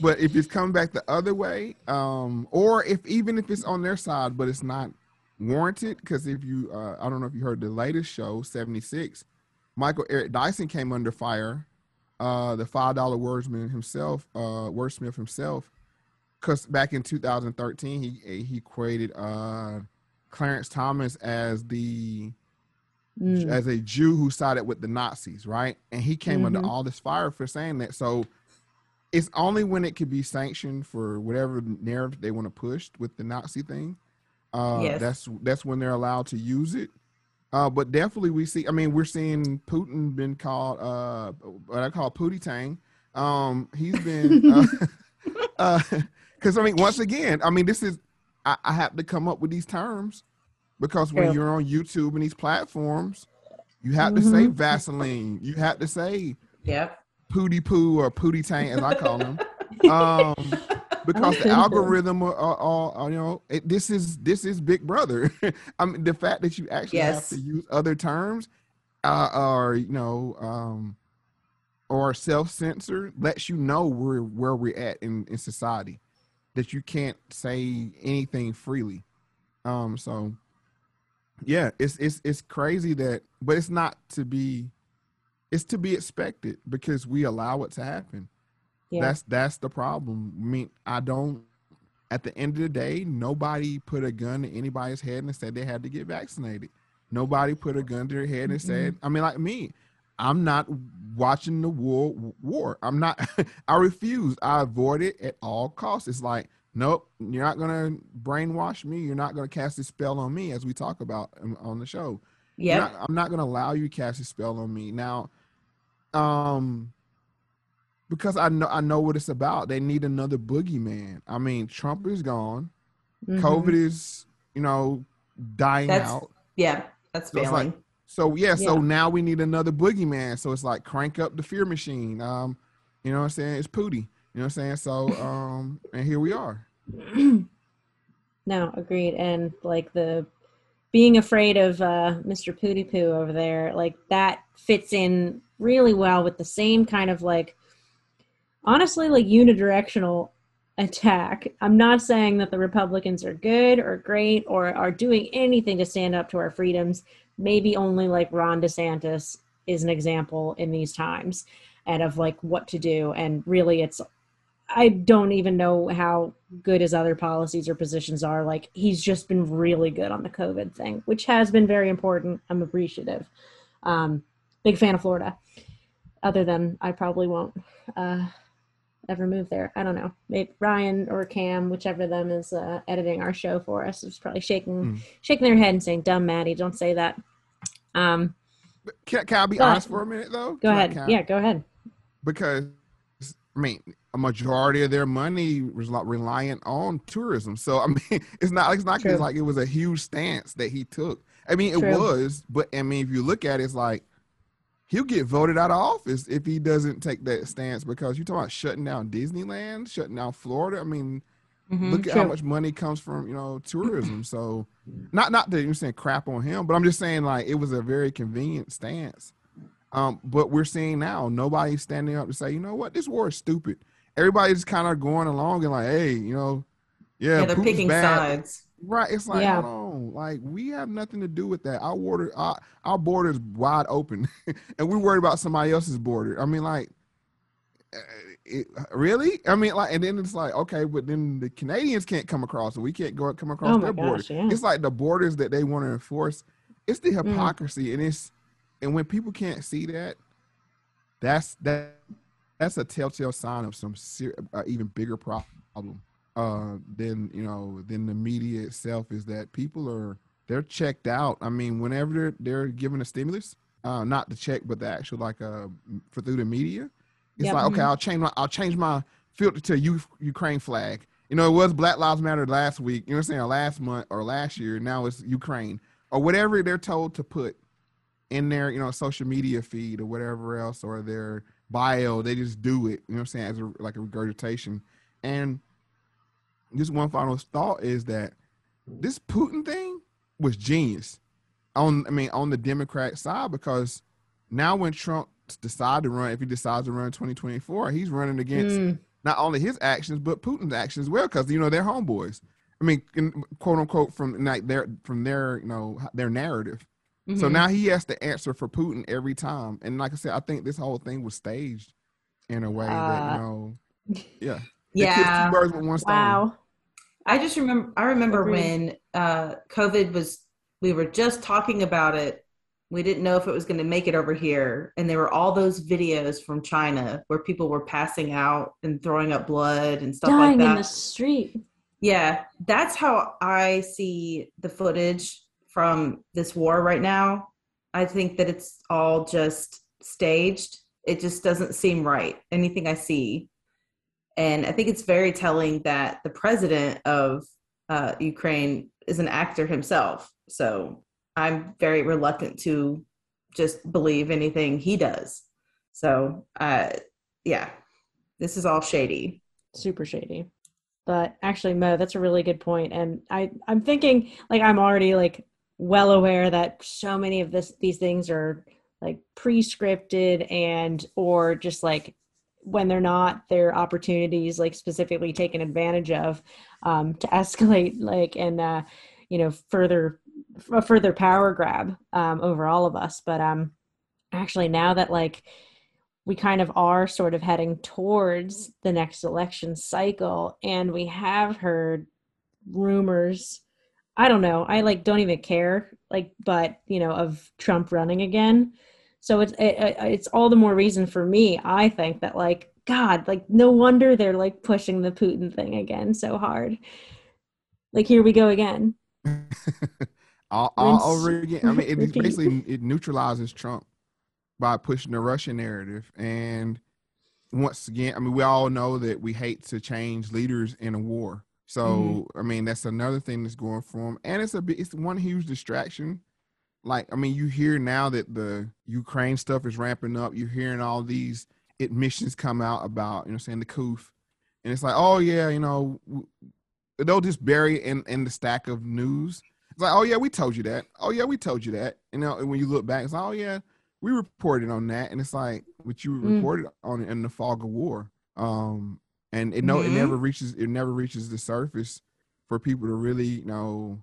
but if it's coming back the other way, um, or if even if it's on their side, but it's not warranted, because if you, uh, I don't know if you heard the latest show, 76, Michael Eric Dyson came under fire, uh, the $5 wordsman himself, uh, wordsmith himself, because back in 2013, he, he created, uh, Clarence Thomas as the mm. as a Jew who sided with the Nazis, right? And he came mm-hmm. under all this fire for saying that. So it's only when it could be sanctioned for whatever narrative they want to push with the Nazi thing. Uh, yes. That's that's when they're allowed to use it. Uh, but definitely we see. I mean, we're seeing Putin been called uh, what I call Pootie Tang. Um, he's been because uh, I mean, once again, I mean, this is I, I have to come up with these terms because when yeah. you're on YouTube and these platforms, you have mm-hmm. to say mm-hmm. Vaseline. You have to say yeah, pooty poo or pooty Tang as I call them. um, because the algorithm are, are, are, you know it, this is this is Big Brother. I mean the fact that you actually yes. have to use other terms uh, or you know um, or self censor lets you know where where we're at in, in society that you can't say anything freely. Um, so yeah, it's it's it's crazy that, but it's not to be, it's to be expected because we allow it to happen. Yeah. That's that's the problem. I mean, I don't. At the end of the day, nobody put a gun to anybody's head and said they had to get vaccinated. Nobody put a gun to their head and mm-hmm. said, I mean, like me, I'm not watching the war. War. I'm not. I refuse. I avoid it at all costs. It's like, nope, you're not gonna brainwash me. You're not gonna cast a spell on me, as we talk about on the show. Yeah, I'm not gonna allow you to cast a spell on me now. Um, because I know I know what it's about. They need another boogeyman. I mean, Trump is gone. Mm-hmm. COVID is, you know, dying that's, out. Yeah, that's so failing. So yeah, so now we need another boogeyman. So it's like crank up the fear machine. Um, you know what I'm saying? It's Pootie. You know what I'm saying? So um, and here we are. no, agreed. And like the being afraid of uh, Mr. Pooty Poo over there, like that fits in really well with the same kind of like, honestly, like unidirectional attack. I'm not saying that the Republicans are good or great or are doing anything to stand up to our freedoms. Maybe only like Ron DeSantis is an example in these times and of like what to do. And really, it's I don't even know how good his other policies or positions are. Like he's just been really good on the COVID thing, which has been very important. I'm appreciative. Um, big fan of Florida. Other than I probably won't uh, ever move there. I don't know. Maybe Ryan or Cam, whichever of them is uh, editing our show for us, is probably shaking mm. shaking their head and saying, "Dumb Maddie, don't say that." Um, can, can I be honest for a minute though? Go can ahead. I, yeah, go ahead. Because I mean, a majority of their money was like reliant on tourism. So I mean, it's not it's not like it was a huge stance that he took. I mean, it True. was, but I mean, if you look at it, it's like he'll get voted out of office if he doesn't take that stance because you're talking about shutting down Disneyland, shutting down Florida. I mean, mm-hmm, look at true. how much money comes from you know tourism. so, not not that you're saying crap on him, but I'm just saying like it was a very convenient stance. Um, but we're seeing now nobody's standing up to say, you know what, this war is stupid. Everybody's kind of going along and like, hey, you know, yeah, yeah they're picking bad. sides. Right. It's like, yeah. hold on. Like, we have nothing to do with that. Our border, our, our border is wide open, and we're worried about somebody else's border. I mean, like, eh, it, really? I mean, like, and then it's like, okay, but then the Canadians can't come across, and we can't go come across oh their gosh, border. Yeah. It's like the borders that they want to enforce. It's the mm. hypocrisy, mm. and it's and when people can't see that, that's that that's a telltale sign of some ser- uh, even bigger problem uh, than you know than the media itself is that people are they're checked out. I mean, whenever they're they're given a stimulus, uh, not the check, but the actual like uh for through the media, it's yep. like okay, I'll change my I'll change my filter to U- Ukraine flag. You know, it was Black Lives Matter last week. You know what I'm saying? Or last month or last year. Now it's Ukraine or whatever they're told to put in their you know social media feed or whatever else or their bio. They just do it. You know what I'm saying? As a, like a regurgitation and just one final thought is that this Putin thing was genius on I mean on the Democrat side because now when Trump decides to run, if he decides to run in 2024, he's running against mm. not only his actions but Putin's actions as well because you know they're homeboys. I mean, quote unquote, from like their from their you know their narrative. Mm-hmm. So now he has to answer for Putin every time. And like I said, I think this whole thing was staged in a way uh, that you know, yeah, yeah. Two birds with one stone. Wow. I just remember. I remember when uh, COVID was. We were just talking about it. We didn't know if it was going to make it over here, and there were all those videos from China where people were passing out and throwing up blood and stuff Dying like that in the street. Yeah, that's how I see the footage from this war right now. I think that it's all just staged. It just doesn't seem right. Anything I see and I think it's very telling that the president of uh, Ukraine is an actor himself. So I'm very reluctant to just believe anything he does. So, uh, yeah, this is all shady. Super shady. But actually, Mo, that's a really good point. And I, I'm thinking, like, I'm already like well aware that so many of this, these things are like pre-scripted and or just like when they're not their opportunities like specifically taken advantage of um, to escalate like and uh, you know further a further power grab um, over all of us. But um actually now that like we kind of are sort of heading towards the next election cycle and we have heard rumors i don't know i like don't even care like but you know of trump running again so it's it, it's all the more reason for me, I think, that like God, like no wonder they're like pushing the Putin thing again so hard. Like here we go again. all, all over again. I mean, it basically it neutralizes Trump by pushing the Russian narrative. And once again, I mean, we all know that we hate to change leaders in a war. So mm-hmm. I mean, that's another thing that's going for him, and it's a it's one huge distraction like I mean, you hear now that the Ukraine stuff is ramping up. You're hearing all these admissions come out about you know saying the coof, and it's like, oh yeah, you know, they'll just bury it in in the stack of news. It's like, oh yeah, we told you that. Oh yeah, we told you that. You know, and when you look back, it's like, oh yeah, we reported on that, and it's like, what you Mm. reported on in the fog of war. Um, and it no, it Mhm. never reaches, it never reaches the surface for people to really, you know,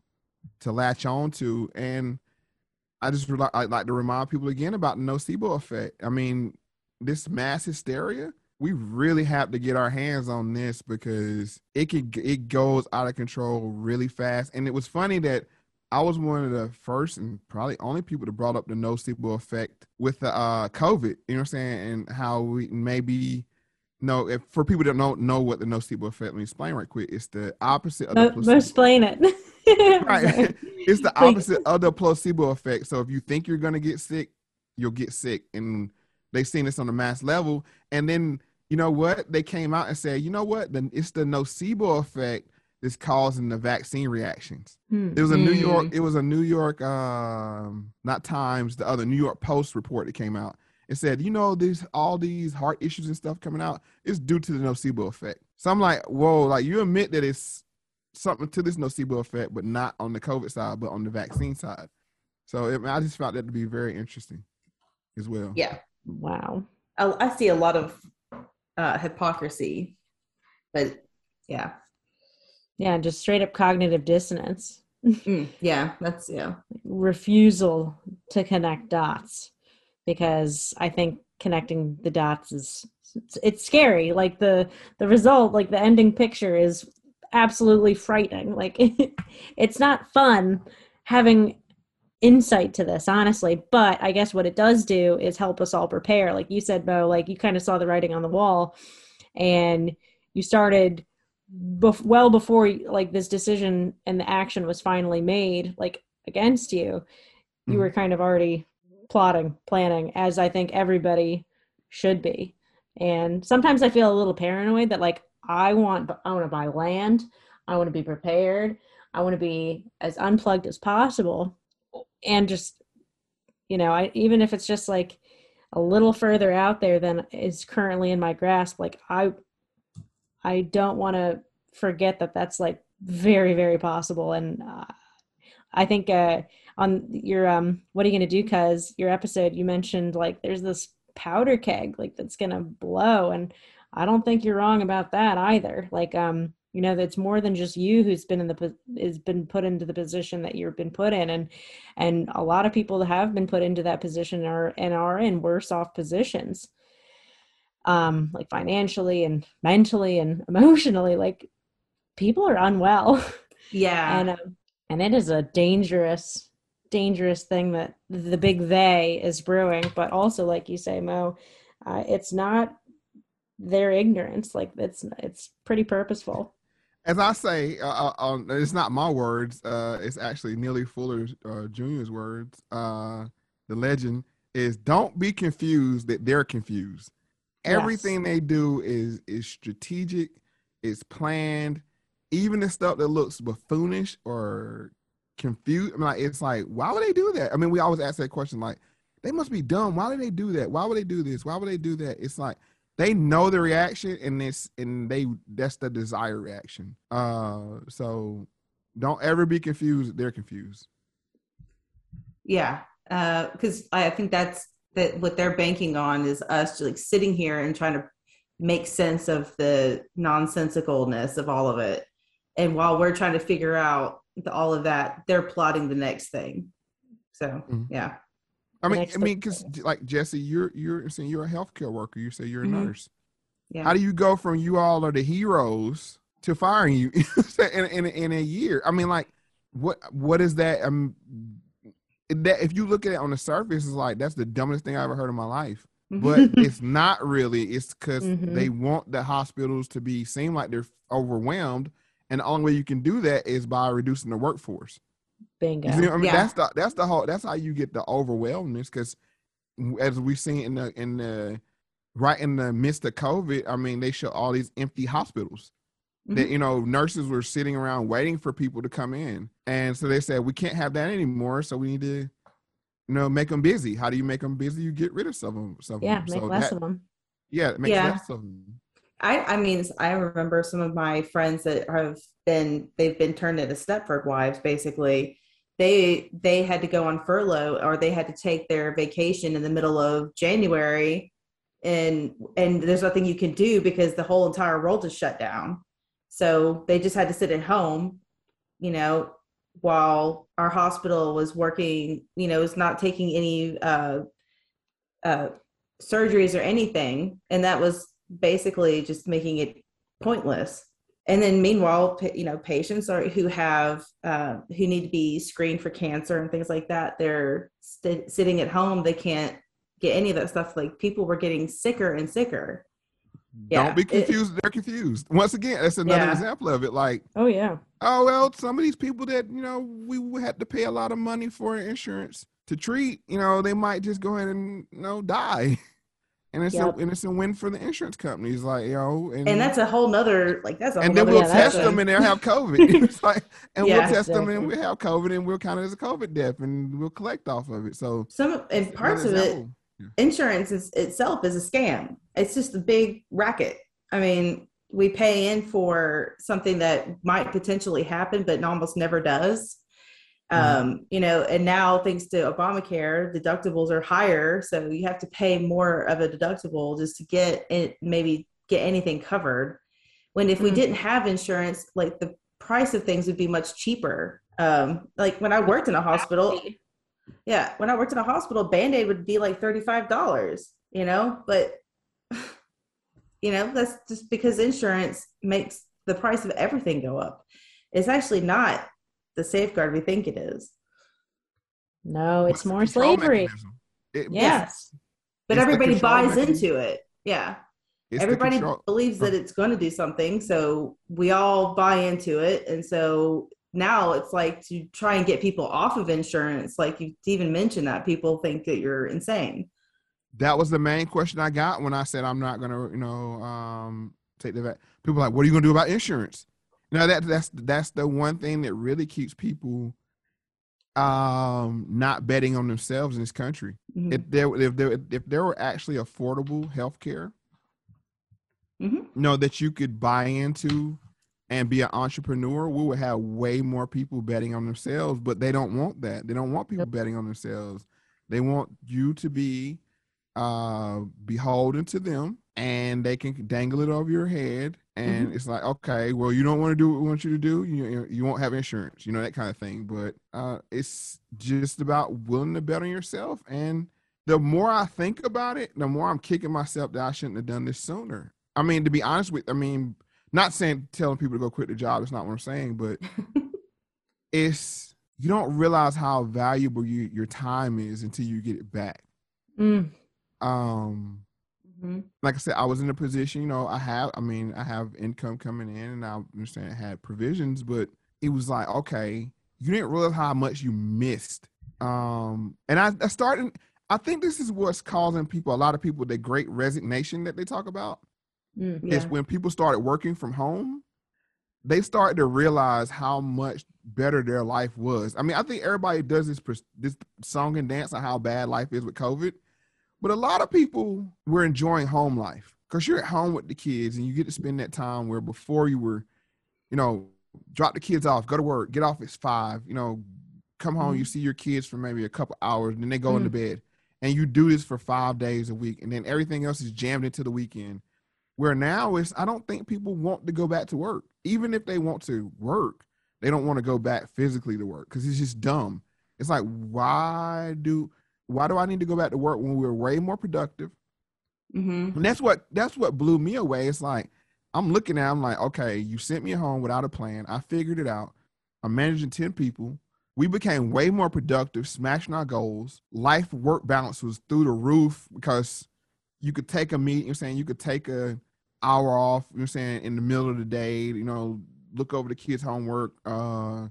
to latch on to. And I just like, to remind people again about the nocebo effect. I mean, this mass hysteria, we really have to get our hands on this because it could it goes out of control really fast. And it was funny that I was one of the first and probably only people that brought up the nocebo effect with the uh COVID, you know what I'm saying, and how we maybe no, if for people that don't know what the nocebo effect, let me explain right quick. It's the opposite of the Mo- placebo. explain it. Right. it's the opposite of the placebo effect. So if you think you're gonna get sick, you'll get sick. And they've seen this on a mass level. And then you know what? They came out and said, you know what? Then it's the nocebo effect that's causing the vaccine reactions. Hmm. It was a New Mm. York, it was a New York, um, not Times, the other New York Post report that came out. It said, you know, these all these heart issues and stuff coming out is due to the nocebo effect. So I'm like, whoa, like you admit that it's something to this nocebo effect, but not on the COVID side, but on the vaccine side. So it, I just found that to be very interesting as well. Yeah. Wow. I, I see a lot of uh, hypocrisy, but yeah, Yeah, just straight up cognitive dissonance. Mm, yeah, that's yeah, refusal to connect dots because I think connecting the dots is it's, it's scary. Like the the result, like the ending picture is absolutely frightening. Like it's not fun having insight to this honestly but i guess what it does do is help us all prepare like you said bo like you kind of saw the writing on the wall and you started bef- well before like this decision and the action was finally made like against you you Mhm. were kind of already plotting planning as i think everybody should be and sometimes i feel a little paranoid that like i want i want to buy land. I want to be prepared. I want to be as unplugged as possible. And just you know i even if it's just like a little further out there than is currently in my grasp like i i don't want to forget that that's like very very possible. And uh, i think uh on your um what are you going to do? Cuz your episode you mentioned like there's this powder keg like that's going to blow. And i don't think you're wrong about that either. Like um you know that's more than just you who's been in the has been put into the position that you've been put in and and a lot of people that have been put into that position are and are in worse off positions. Um like financially and mentally and emotionally like people are unwell. Yeah, and um, and it is a dangerous dangerous thing that the big they is brewing but also like you say mo uh, it's not their ignorance like it's it's pretty purposeful As I say, uh, uh, um, it's not my words. Uh, it's actually Neely Fuller uh, Jr.'s words. Uh, the legend is don't be confused that they're confused. Yes. Everything they do is is strategic, is planned. Even the stuff that looks buffoonish or confused, I mean, like it's like, why would they do that? I mean, we always ask that question, like, they must be dumb. Why would they do that? Why would they do this? Why would they do that? It's like they know the reaction and this and they that's the desired reaction. Uh so don't ever be confused. They're confused. yeah, Uh because I think that's that what they're banking on is us just like sitting here and trying to make sense of the nonsensicalness of all of it, and while we're trying to figure out the, all of that, they're plotting the next thing. So Mhm. yeah, I mean, I mean, because like Jesse, you're you're saying you're a healthcare worker. You say you're a Mhm. nurse. yeah. How do you go from you all are the heroes to firing you in, in in a year? I mean, like, what what is that? Um, that if you look at it on the surface, it's like that's the dumbest thing I ever heard in my life. But it's not really. It's because Mhm. they want the hospitals to be seem like they're overwhelmed, and the only way you can do that is by reducing the workforce. Bingo You see, what I mean, Yeah. that's the that's the whole that's how you get the overwhelmness because as we've seen in the in the right in the midst of COVID, I mean, they show all these empty hospitals. That mm-hmm. you know, nurses were sitting around waiting for people to come in, and so they said we can't have that anymore. So we need to, you know, make them busy. How do you make them busy? You get rid of some of them. Some of yeah them. make So less that- of them Yeah, it makes Yeah. less of them. I, I mean, I remember some of my friends that have been, they've been turned into Stepford wives basically. They they had to go on furlough or they had to take their vacation in the middle of January. And and there's nothing you can do because the whole entire world is shut down. So they just had to sit at home, you know, while our hospital was working, you know, was not taking any uh, uh, surgeries or anything, and that was basically just making it pointless. And then, meanwhile, you know, patients are who have uh, who need to be screened for cancer and things like that. They're st- sitting at home; they can't get any of that stuff. Like people were getting sicker and sicker. Don't be confused. It, They're confused. Once again, that's another yeah. example of it. Like, oh yeah, oh well, some of these people that you know we had to pay a lot of money for insurance to treat, you know, they might just go ahead and you know die. And it's yep. a and it's a win for the insurance companies, like yo, and, and that's a whole nother like that's a and then we'll yeah, test them a... and they'll have COVID. it's like, and yeah, we'll test exactly. them and we'll have COVID and we'll count it as a COVID death and we'll collect off of it. So some and parts of it, insurance is, itself is a scam. It's just a big racket. I mean, we pay in for something that might potentially happen, but almost never does. Mm-hmm. Um, you know, and now thanks to Obamacare, deductibles are higher, so you have to pay more of a deductible just to get it, maybe get anything covered. When if mm-hmm. we didn't have insurance, like the price of things would be much cheaper. Um, like when I worked in a hospital, yeah, when I worked in a hospital, Band Aid would be like thirty five dollars. You know, but you know that's just because insurance makes the price of everything go up. It's actually not the safeguard we think it is. No, it's more slavery. It, yes. But everybody buys mechanism. into it. Yeah. It's everybody believes that it's going to do something. So we all buy into it. And so now it's like to try and get people off of insurance. Like you even mentioned that people think that you're insane. That was the main question I got when I said I'm not going to, you know, um, take the vet. People like, what are you going to do about insurance? Now that that's that's the one thing that really keeps people um not betting on themselves in this country. Mm-hmm. If there if there if there were actually affordable health care, mm-hmm. you know, that you could buy into and be an entrepreneur, we would have way more people betting on themselves, but they don't want that. They don't want people betting on themselves. They want you to be uh beholden to them and they can dangle it over your head and mm-hmm. it's like okay well you don't want to do what we want you to do you, you won't have insurance you know that kind of thing but uh, it's just about willing to bet on yourself and the more i think about it the more i'm kicking myself that i shouldn't have done this sooner i mean to be honest with i mean not saying telling people to go quit the job it's not what i'm saying but it's you don't realize how valuable you, your time is until you get it back mm. um Mm-hmm. Like I said, I was in a position, you know, I have, I mean, I have income coming in and I understand I had provisions, but it was like, okay, you didn't realize how much you missed. Um, and I, I started, I think this is what's causing people, a lot of people, the great resignation that they talk about mm, yeah. is when people started working from home, they started to realize how much better their life was. I mean, I think everybody does this this song and dance on how bad life is with COVID. But a lot of people were enjoying home life because you're at home with the kids and you get to spend that time where before you were, you know, drop the kids off, go to work, get off at five, you know, come home, mm-hmm. you see your kids for maybe a couple hours, and then they go mm-hmm. into bed. And you do this for five days a week, and then everything else is jammed into the weekend. Where now it's I don't think people want to go back to work. Even if they want to work, they don't want to go back physically to work because it's just dumb. It's like, why do why do I need to go back to work when we are way more productive? Mm-hmm. And that's what that's what blew me away. It's like I'm looking at, I'm like, okay, you sent me home without a plan. I figured it out. I'm managing 10 people. We became way more productive, smashing our goals. Life work balance was through the roof because you could take a meet, you're saying you could take a hour off, you're saying in the middle of the day, you know, look over the kids' homework, uh,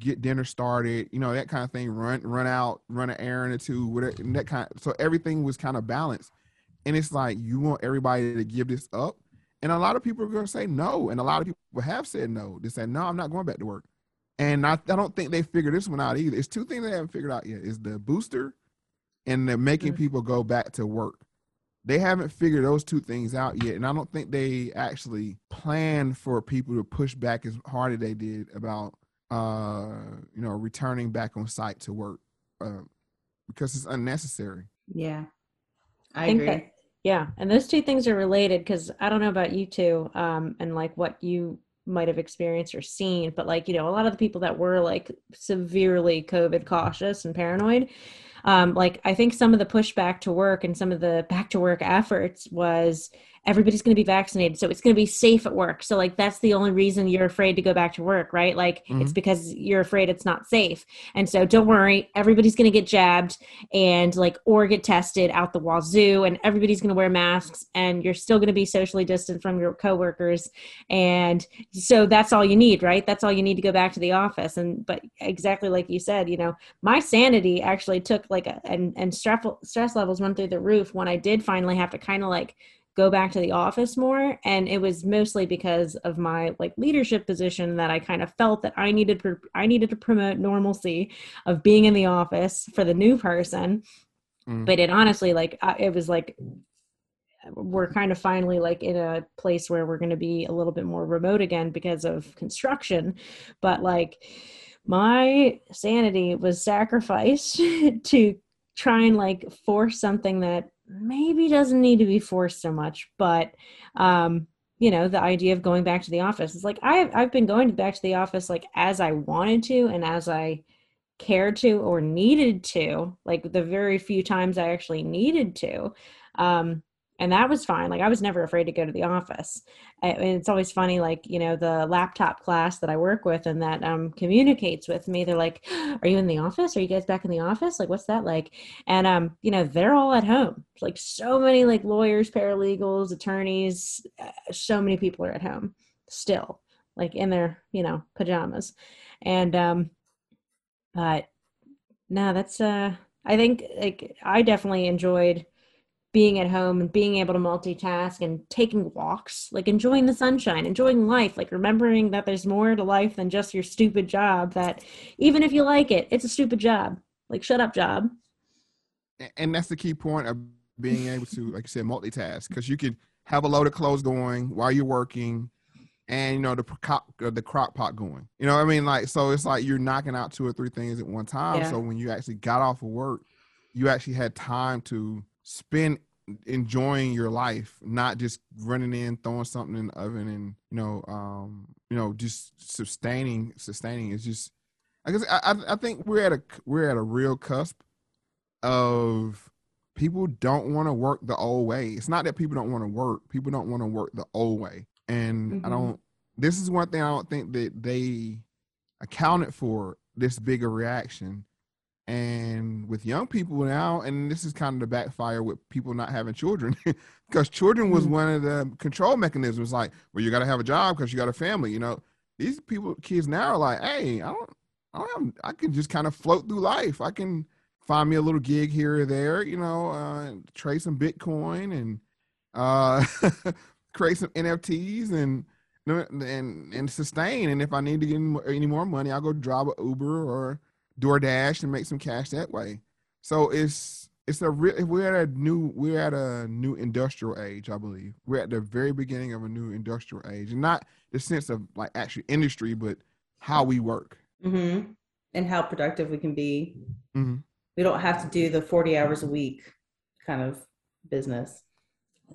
get dinner started, you know, that kind of thing, run run out, run an errand or two, whatever that kind of, so everything was kind of balanced. And it's like you want everybody to give this up. And a lot of people are gonna say no. And a lot of people have said no. They said, No, I'm not going back to work. And I, I don't think they figured this one out either. It's two things they haven't figured out yet is the booster and the making mm-hmm. people go back to work. They haven't figured those two things out yet. And I don't think they actually planned for people to push back as hard as they did about uh, you know, returning back on site to work uh, because it's unnecessary. Yeah, I, think agree. that- Yeah, and those two things are related because I don't know about you two, um, and like what you might have experienced or seen, but like you know, a lot of the people that were like severely COVID cautious and paranoid, um, like I think some of the pushback to work and some of the back to work efforts was everybody's going to be vaccinated so it's going to be safe at work. So like that's the only reason you're afraid to go back to work right? Like it's Mhm. because you're afraid it's not safe. And so don't worry everybody's going to get jabbed and like or get tested out the wazoo and everybody's going to wear masks and you're still going to be socially distant from your coworkers. And so that's all you need right? That's all you need to go back to the office. And but exactly like you said you know my sanity actually took like a and and stress stress levels went through the roof when i did finally have to kind of like go back to the office more and it was mostly because of my like leadership position that i kind of felt that i needed pr- i needed to promote normalcy of being in the office for the new person Mm. but it honestly like I- it was like we're kind of finally like in a place where we're going to be a little bit more remote again because of construction but like my sanity was sacrificed to try and like force something that maybe doesn't need to be forced so much but um you know the idea of going back to the office is like i've i've been going back to the office like as i wanted to and as i cared to or needed to like the very few times i actually needed to um and that was fine like i was never afraid to go to the office. And it's always funny like you know the laptop class that i work with and that um communicates with me they're like are you in the office? Are you guys back in the office? Like what's that like? And um you know they're all at home. Like so many like lawyers paralegals attorneys uh, so many people are at home still like in their you know pajamas. And um but no that's uh i think like i definitely enjoyed being at home and being able to multitask and taking walks like enjoying the sunshine enjoying life like remembering that there's more to life than just your stupid job that even if you like it it's a stupid job like shut up job and that's the key point of being able to, like you said, multitask because you can have a load of clothes going while you're working, and you know the crock the crock pot going. You know what I mean? Like so, it's like you're knocking out two or three things at one time. Yeah. So when you actually got off of work, you actually had time to spend enjoying your life, not just running in, throwing something in the oven, and you know, um, you know, just sustaining. Sustaining is just. I guess I, I I think we're at a we're at a real cusp of people don't want to work the old way. It's not that people don't want to work. People don't want to work the old way. And I Mhm. don't this is one thing I don't think that they accounted for this bigger reaction. And with young people now, and this is kind of the backfire with people not having children, because children was Mhm. one of the control mechanisms. Like, well, you got to have a job because you got a family. You know, these people, kids now are like, hey, I don't, I don't have, I can just kind of float through life. I can find me a little gig here or there, you know, uh, trade some Bitcoin and uh, create some NFTs and and and sustain. And if I need to get any more, money, I'll go drive a Uber or DoorDash and make some cash that way. So it's it's a real we're at a new we're at a new industrial age, I believe. We're at the very beginning of a new industrial age, and not the sense of like actual industry, but how we work. mm-hmm. And how productive we can be. hmm We don't have to do the 40 hours a week kind of business.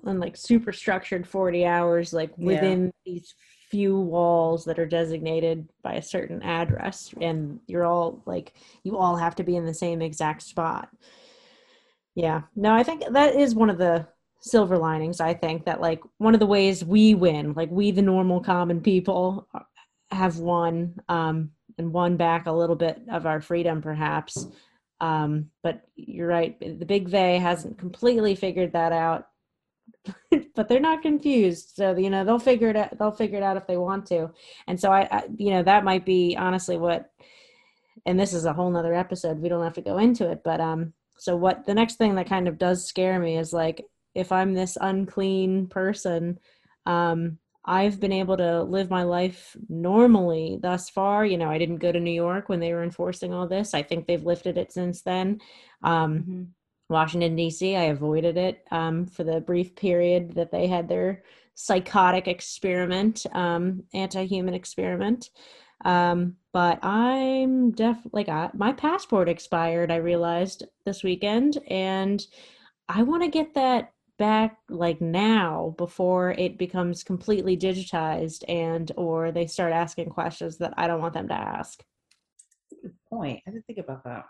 and like super structured 40 hours like Yeah. within these few walls that are designated by a certain address and you're all like you all have to be in the same exact spot. Yeah. No i think that is one of the silver linings i think that like one of the ways we win like we the normal common people have won um and won back a little bit of our freedom perhaps. Um but you're right the big they hasn't completely figured that out but they're not confused. So you know they'll figure it out they'll figure it out if they want to. And so I, I you know that might be honestly what and this is a whole nother episode we don't have to go into it but um so what the next thing that kind of does scare me is like if i'm this unclean person um i've been able to live my life normally thus far. You know i didn't go to new york when they were enforcing all this. I think they've lifted it since then. Um Mm-hmm. Washington, D.C. I avoided it um, for the brief period that they had their psychotic experiment, um, anti human experiment. Um, but I'm def like I, my passport expired. I realized this weekend, and I want to get that back like now before it becomes completely digitized and or they start asking questions that I don't want them to ask. Good point. I didn't think about that.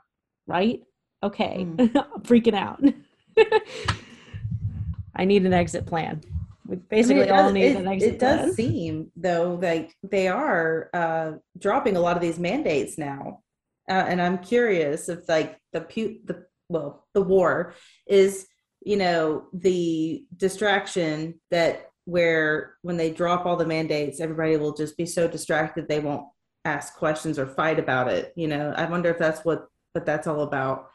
Right? Okay. Mm. I'm freaking out. I need an exit plan. We I mean, basically it all does- need it, an exit it does plan. seem though like they are uh, dropping a lot of these mandates now, uh, and I'm curious if like the pu- the well the war is you know the distraction that where when they drop all the mandates, everybody will just be so distracted they won't ask questions or fight about it. You know, I wonder if that's what but that's all about,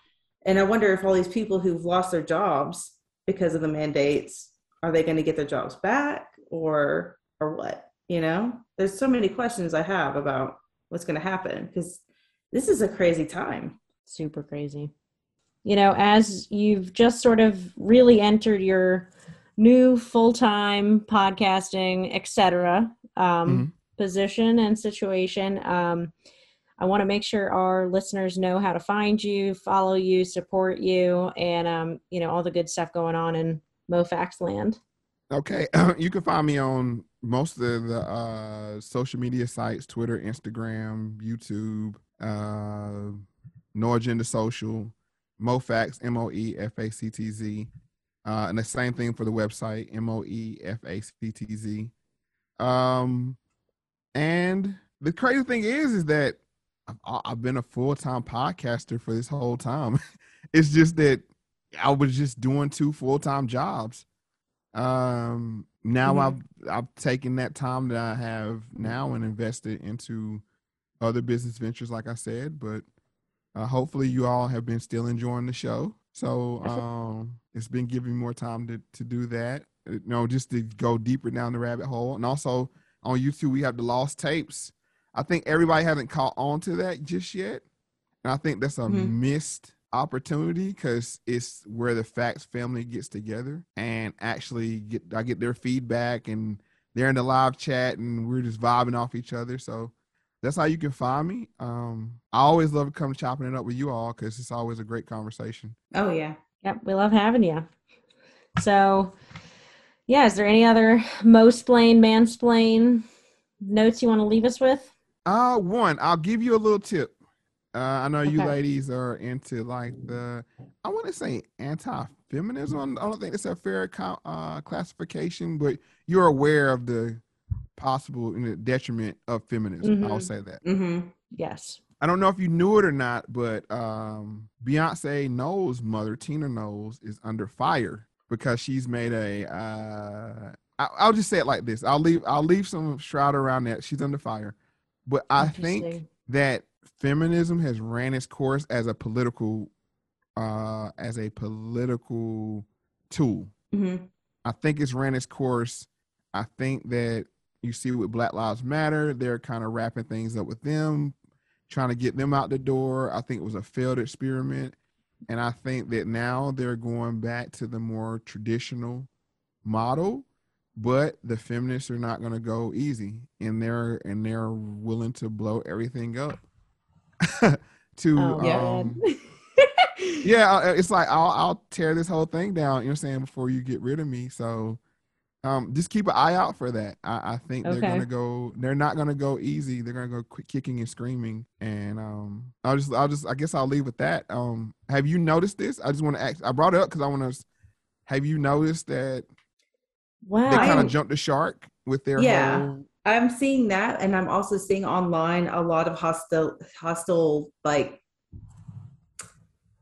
and I wonder if all these people who've lost their jobs because of the mandates are they going to get their jobs back or or what you know there's so many questions i have about what's going to happen because this is a crazy time super crazy. You know, as you've just sort of really entered your new full-time podcasting, etc. Um, position and situation, um, I want to make sure our listeners know how to find you, follow you, support you, and um, you know all the good stuff going on in MoeFactz land. Okay, you can find me on most of the uh, social media sites: Twitter, Instagram, YouTube, uh, No Agenda Social, MoeFactz, M O E F A C T Z, uh, and the same thing for the website, M O E F A C T Z. Um, and the crazy thing is, is that I've, I've been a full time podcaster for this whole time. it's just that I was just doing two full time jobs. Um, now Mhm. I've I've taken that time that I have now and invested into other business ventures, like I said. But uh, hopefully, you all have been still enjoying the show. So um, it's been giving me more time to to do that. Uh, You know, just to go deeper down the rabbit hole, and also on YouTube we have the lost tapes. I think everybody hasn't caught on to that just yet, and I think that's a Mhm. missed opportunity because it's where the facts family gets together and actually get I get their feedback and they're in the live chat and we're just vibing off each other. So that's how you can find me. Um, I always love to come chopping it up with you all because it's always a great conversation. oh yeah Yep, we love having you. So, yeah, is there any other mosplain, mansplain notes you want to leave us with? Uh, one, I'll give you a little tip. Uh, I know you Okay. ladies are into like the, I want to say anti-feminism. I don't think it's a fair uh, classification, but you're aware of the possible detriment of feminism. I'll Mhm. say that. mm-hmm. Yes. I don't know if you knew it or not, but um, Beyonce Knowles' mother, Tina Knowles, is under fire because she's made a. Uh, I, I'll just say it like this. I'll leave. I'll leave some shroud around that. She's under fire, but I think that feminism has ran its course as a political, uh, as a political tool. Mm-hmm. I think it's ran its course. I think that you see with Black Lives Matter, they're kind of wrapping things up with them, trying to get them out the door. I think it was a failed experiment. And I think that now they're going back to the more traditional model, but the feminists are not going to go easy and they're and they're willing to blow everything up to Oh, yeah. um, yeah, it's like I'll I'll tear this whole thing down. You know what I'm saying before you get rid of me. So, um, just keep an eye out for that. I, I think they're gonna go. They're not gonna go easy. They're gonna go quick kicking and screaming. And um, I'll just I'll just I guess I'll leave with that. Um, have you noticed this? I just want to ask. I brought it up because I want to. Have you noticed that wow. they kind of jumped the shark with their Yeah. whole? i'm seeing that and i'm also seeing online a lot of hostile hostile like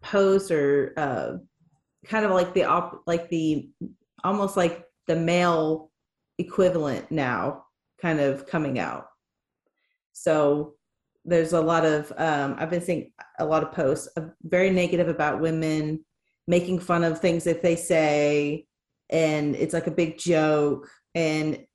posts or uh kind of like the op like the almost like the male equivalent now kind of coming out so there's a lot of um i've been seeing a lot of posts of very negative about women making fun of things that they say and it's like a big joke and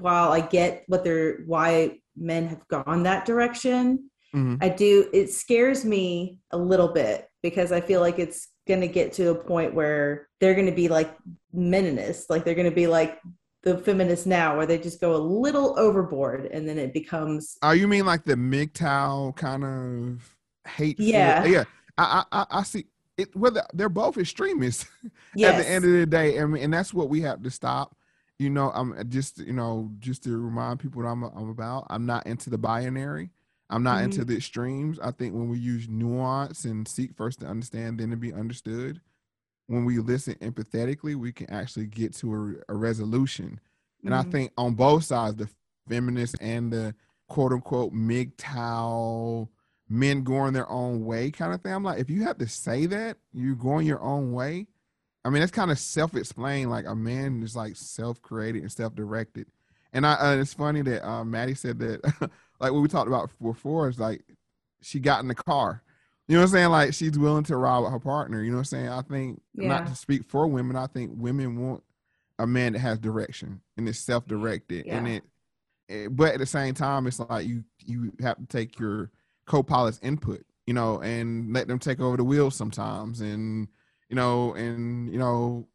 while i get what they're why men have gone that direction Mhm. I do. It scares me a little bit because I feel like it's going to get to a point where they're going to be like meninists, like they're going to be like the feminists now where they just go a little overboard and then it becomes Oh, you mean like the MGTOW kind of hate? Yeah. yeah. I I- I see it. Whether they're both extremists yes. at the end of the day, I mean, and that's what we have to stop. You know, I'm just you know just to remind people what I'm I'm about. I'm not into the binary. I'm not into Mm-hmm. the extremes. I think when we use nuance and seek first to understand, then to be understood. When we listen empathetically, we can actually get to a, a resolution. And I Mhm. think on both sides, the feminists and the quote unquote MGTOW men going their own way kind of thing. I'm like, if you have to say that, you're going your own way. I mean, it's kind of self-explained. Like a man is like self-created and self-directed. And I, uh, it's funny that uh, Maddie said that, like what we talked about before, is like she got in the car. You know what I'm saying? Like she's willing to ride with her partner. You know what I'm saying? I think not to speak for women. I think women want a man that has direction and is self-directed and it, it but at the same time it's like you you have to take your co-pilot's input you know and let them take over the wheel sometimes. And you know and you know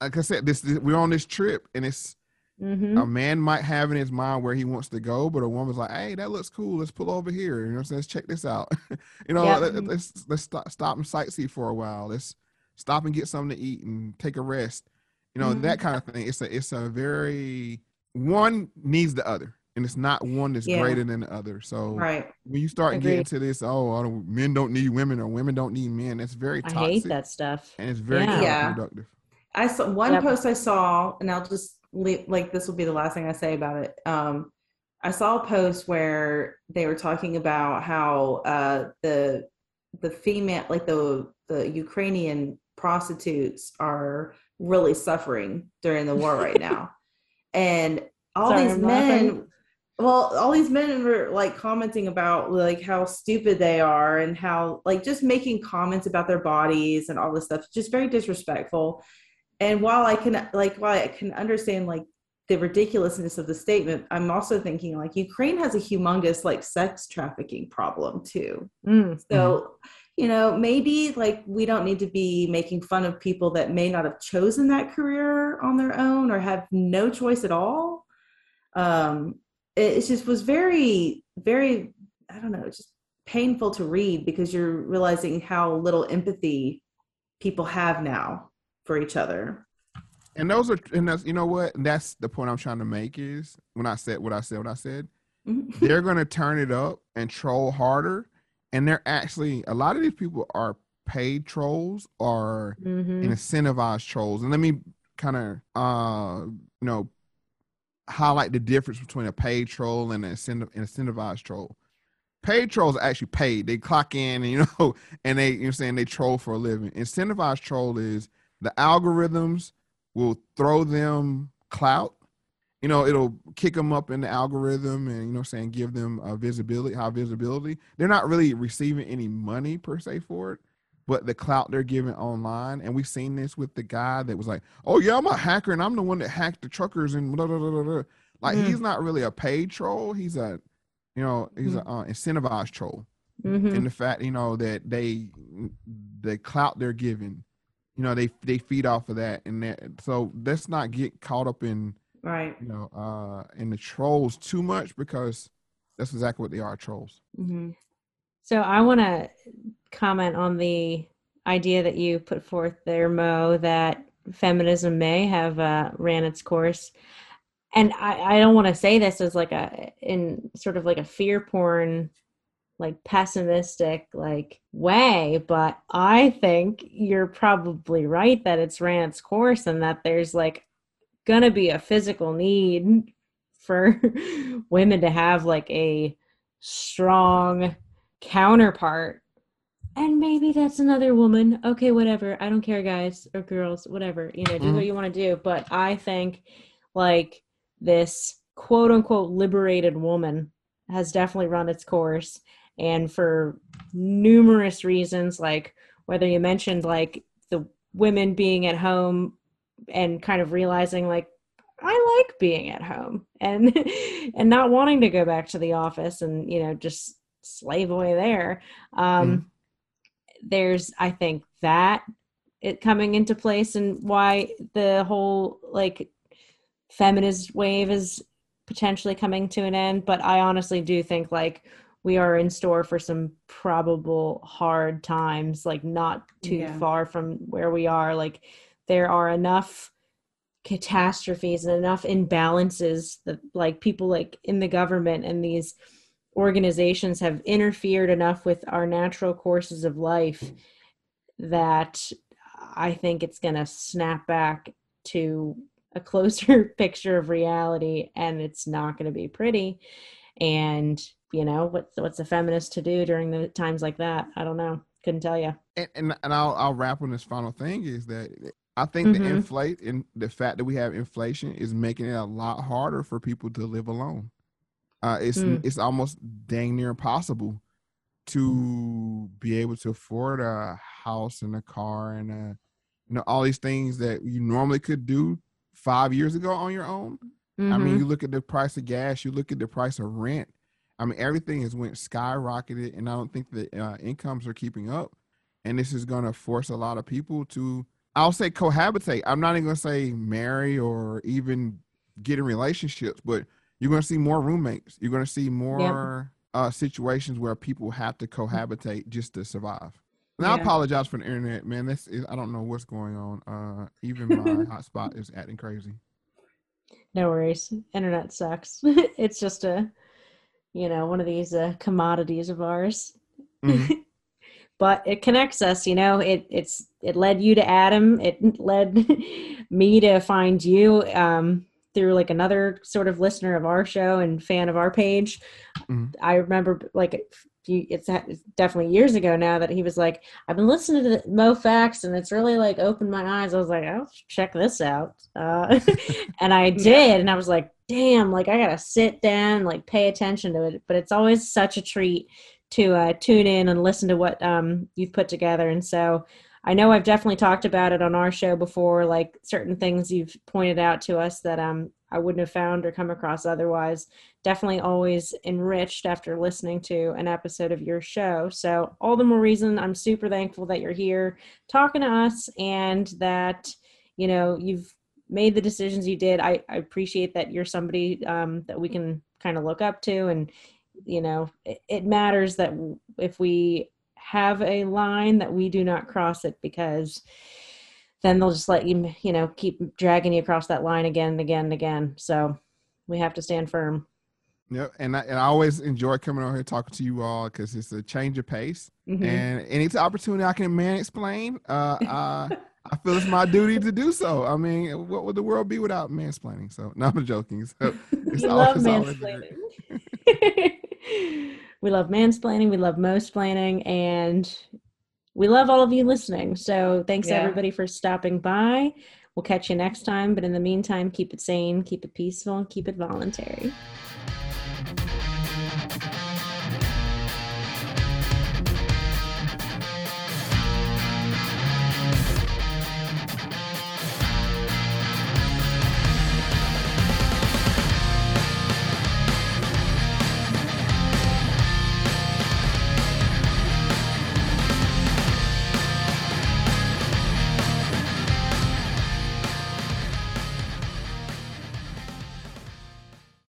like i said this, this we're on this trip and it's Mhm. a man might have in his mind where he wants to go but a woman's like hey that looks cool. Let's pull over here. You know what i'm saying? Let's check this out. You know Yep. let, us let's stop, stop and sightsee for a while. Let's stop and get something to eat and take a rest. You know Mhm. that kind of thing. It's a it's a very one needs the other and it's not one that's Yeah. greater than the other so right when you start Agreed. getting to this oh I don't, men don't need women or women don't need men That's very toxic. I hate that stuff. and it's very Yeah. Yeah. counterproductive I saw one Yep. post I saw, and I'll just leave, like this will be the last thing I say about it. Um, I saw a post where they were talking about how uh, the the female, like the the Ukrainian prostitutes, are really suffering during the war right now, and all Sorry, these I'm men. Well, all these men were like commenting about like how stupid they are and how like just making comments about their bodies and all this stuff, just very disrespectful. And while i can like while i can understand like the ridiculousness of the statement i'm also thinking like ukraine has a humongous like sex trafficking problem too. Mm. so you know maybe like we don't need to be making fun of people that may not have chosen that career on their own or have no choice at all. Um it, just was very very i don't know just painful to read because you're realizing how little empathy people have now for each other and those are and that's you know what that's the point i'm trying to make is when i said what i said what i said Mhm. they're going to turn it up and troll harder and they're actually a lot of these people are paid trolls or Mhm. incentivized trolls and let me kind of uh you know highlight the difference between a paid troll and an incentivized troll. Paid trolls are actually paid. They clock in and you know and they you're saying they troll for a living. Incentivized troll is the algorithms will throw them clout. You know it'll kick them up in the algorithm and you know saying give them uh, visibility high visibility. They're not really receiving any money per se for it but the clout they're giving online. And we've seen this with the guy that was like oh yeah i'm a hacker and i'm the one that hacked the truckers and blah, blah, blah, blah, like Mm. he's not really a paid troll. He's a you know he's an uh, incentivized troll. Mhm. in the fact you know that they the clout they're given you know they they feed off of that. And that so let's not get caught up in right. you know uh in the trolls too much because that's exactly what they are trolls. Hmm So I want to comment on the idea that you put forth there, Moe, that feminism may have uh, ran its course. And I, I don't want to say this as like a in sort of like a fear porn, like pessimistic like way, but I think you're probably right that it's ran its course and that there's like gonna be a physical need for women to have like a strong counterpart and maybe that's another woman. Okay whatever. I don't care guys or girls whatever. You know do Mhm. what you want to do. But i think like this quote unquote liberated woman has definitely run its course. And for numerous reasons like whether you mentioned like the women being at home and kind of realizing like I like being at home and and not wanting to go back to the office and you know just slave away there. Um, There's I think that it coming into place and why the whole like feminist wave is potentially coming to an end, but I honestly do think like we are in store for some probable hard times, like not too Yeah. far from where we are. Like there are enough catastrophes and enough imbalances that like people like in the government and these organizations have interfered enough with our natural courses of life that I think it's going to snap back to a closer picture of reality and it's not going to be pretty and you know what's what's a feminist to do during the times like that i don't know couldn't tell you and and, and I'll, I'll wrap on this final thing is that I think the Mhm. inflate and the fact that we have inflation is making it a lot harder for people to live alone. Uh, it's Mm. it's almost dang near impossible to be able to afford a house and a car and a, you know all these things that you normally could do five years ago on your own. I mean, Mhm. you look at the price of gas, you look at the price of rent. I mean, everything has went skyrocketed, and I don't think the uh, incomes are keeping up. And this is going to force a lot of people to, I'll say, cohabitate. I'm not even going to say marry or even get in relationships, but you're going to see more roommates. You're going to see more uh, situations where people have to cohabitate just to survive. And I apologize for the internet, man. This is, I don't know what's going on. Uh, even my hotspot is acting crazy. no worries internet sucks it's just a you know one of these uh, commodities of ours Mhm. but it connects us you know it it's it led you to adam it led me to find you um through like another sort of listener of our show and fan of our page Mhm. i remember like a few, it's, definitely years ago now that he was like i've been listening to the MoeFactz and it's really like opened my eyes i was like i'll check this out uh, and i did and i was like damn like i gotta sit down like pay attention to it but it's always such a treat to uh, tune in and listen to what um, you've put together. And so I know I've definitely talked about it on our show before, like certain things you've pointed out to us that um, I wouldn't have found or come across otherwise. Definitely always enriched after listening to an episode of your show. So, all the more reason I'm super thankful that you're here talking to us and that, you know, you've made the decisions you did. I, I appreciate that you're somebody um, that we can kind of look up to and you know it, it matters that if we have a line that we do not cross it because then they'll just let you you know keep dragging you across that line again and again and again so we have to stand firm Yep, and I, and I always enjoy coming over here talking to you all because it's a change of pace. Mhm. And any opportunity I can man explain, uh, uh, I feel it's my duty to do so. I mean, what would the world be without mansplaining? So, no, I'm joking. So, it's love always- always mansplaining we love mansplaining we love mosplaining and we love all of you listening. So thanks Yeah. everybody for stopping by. We'll catch you next time but in the meantime keep it sane keep it peaceful and keep it voluntary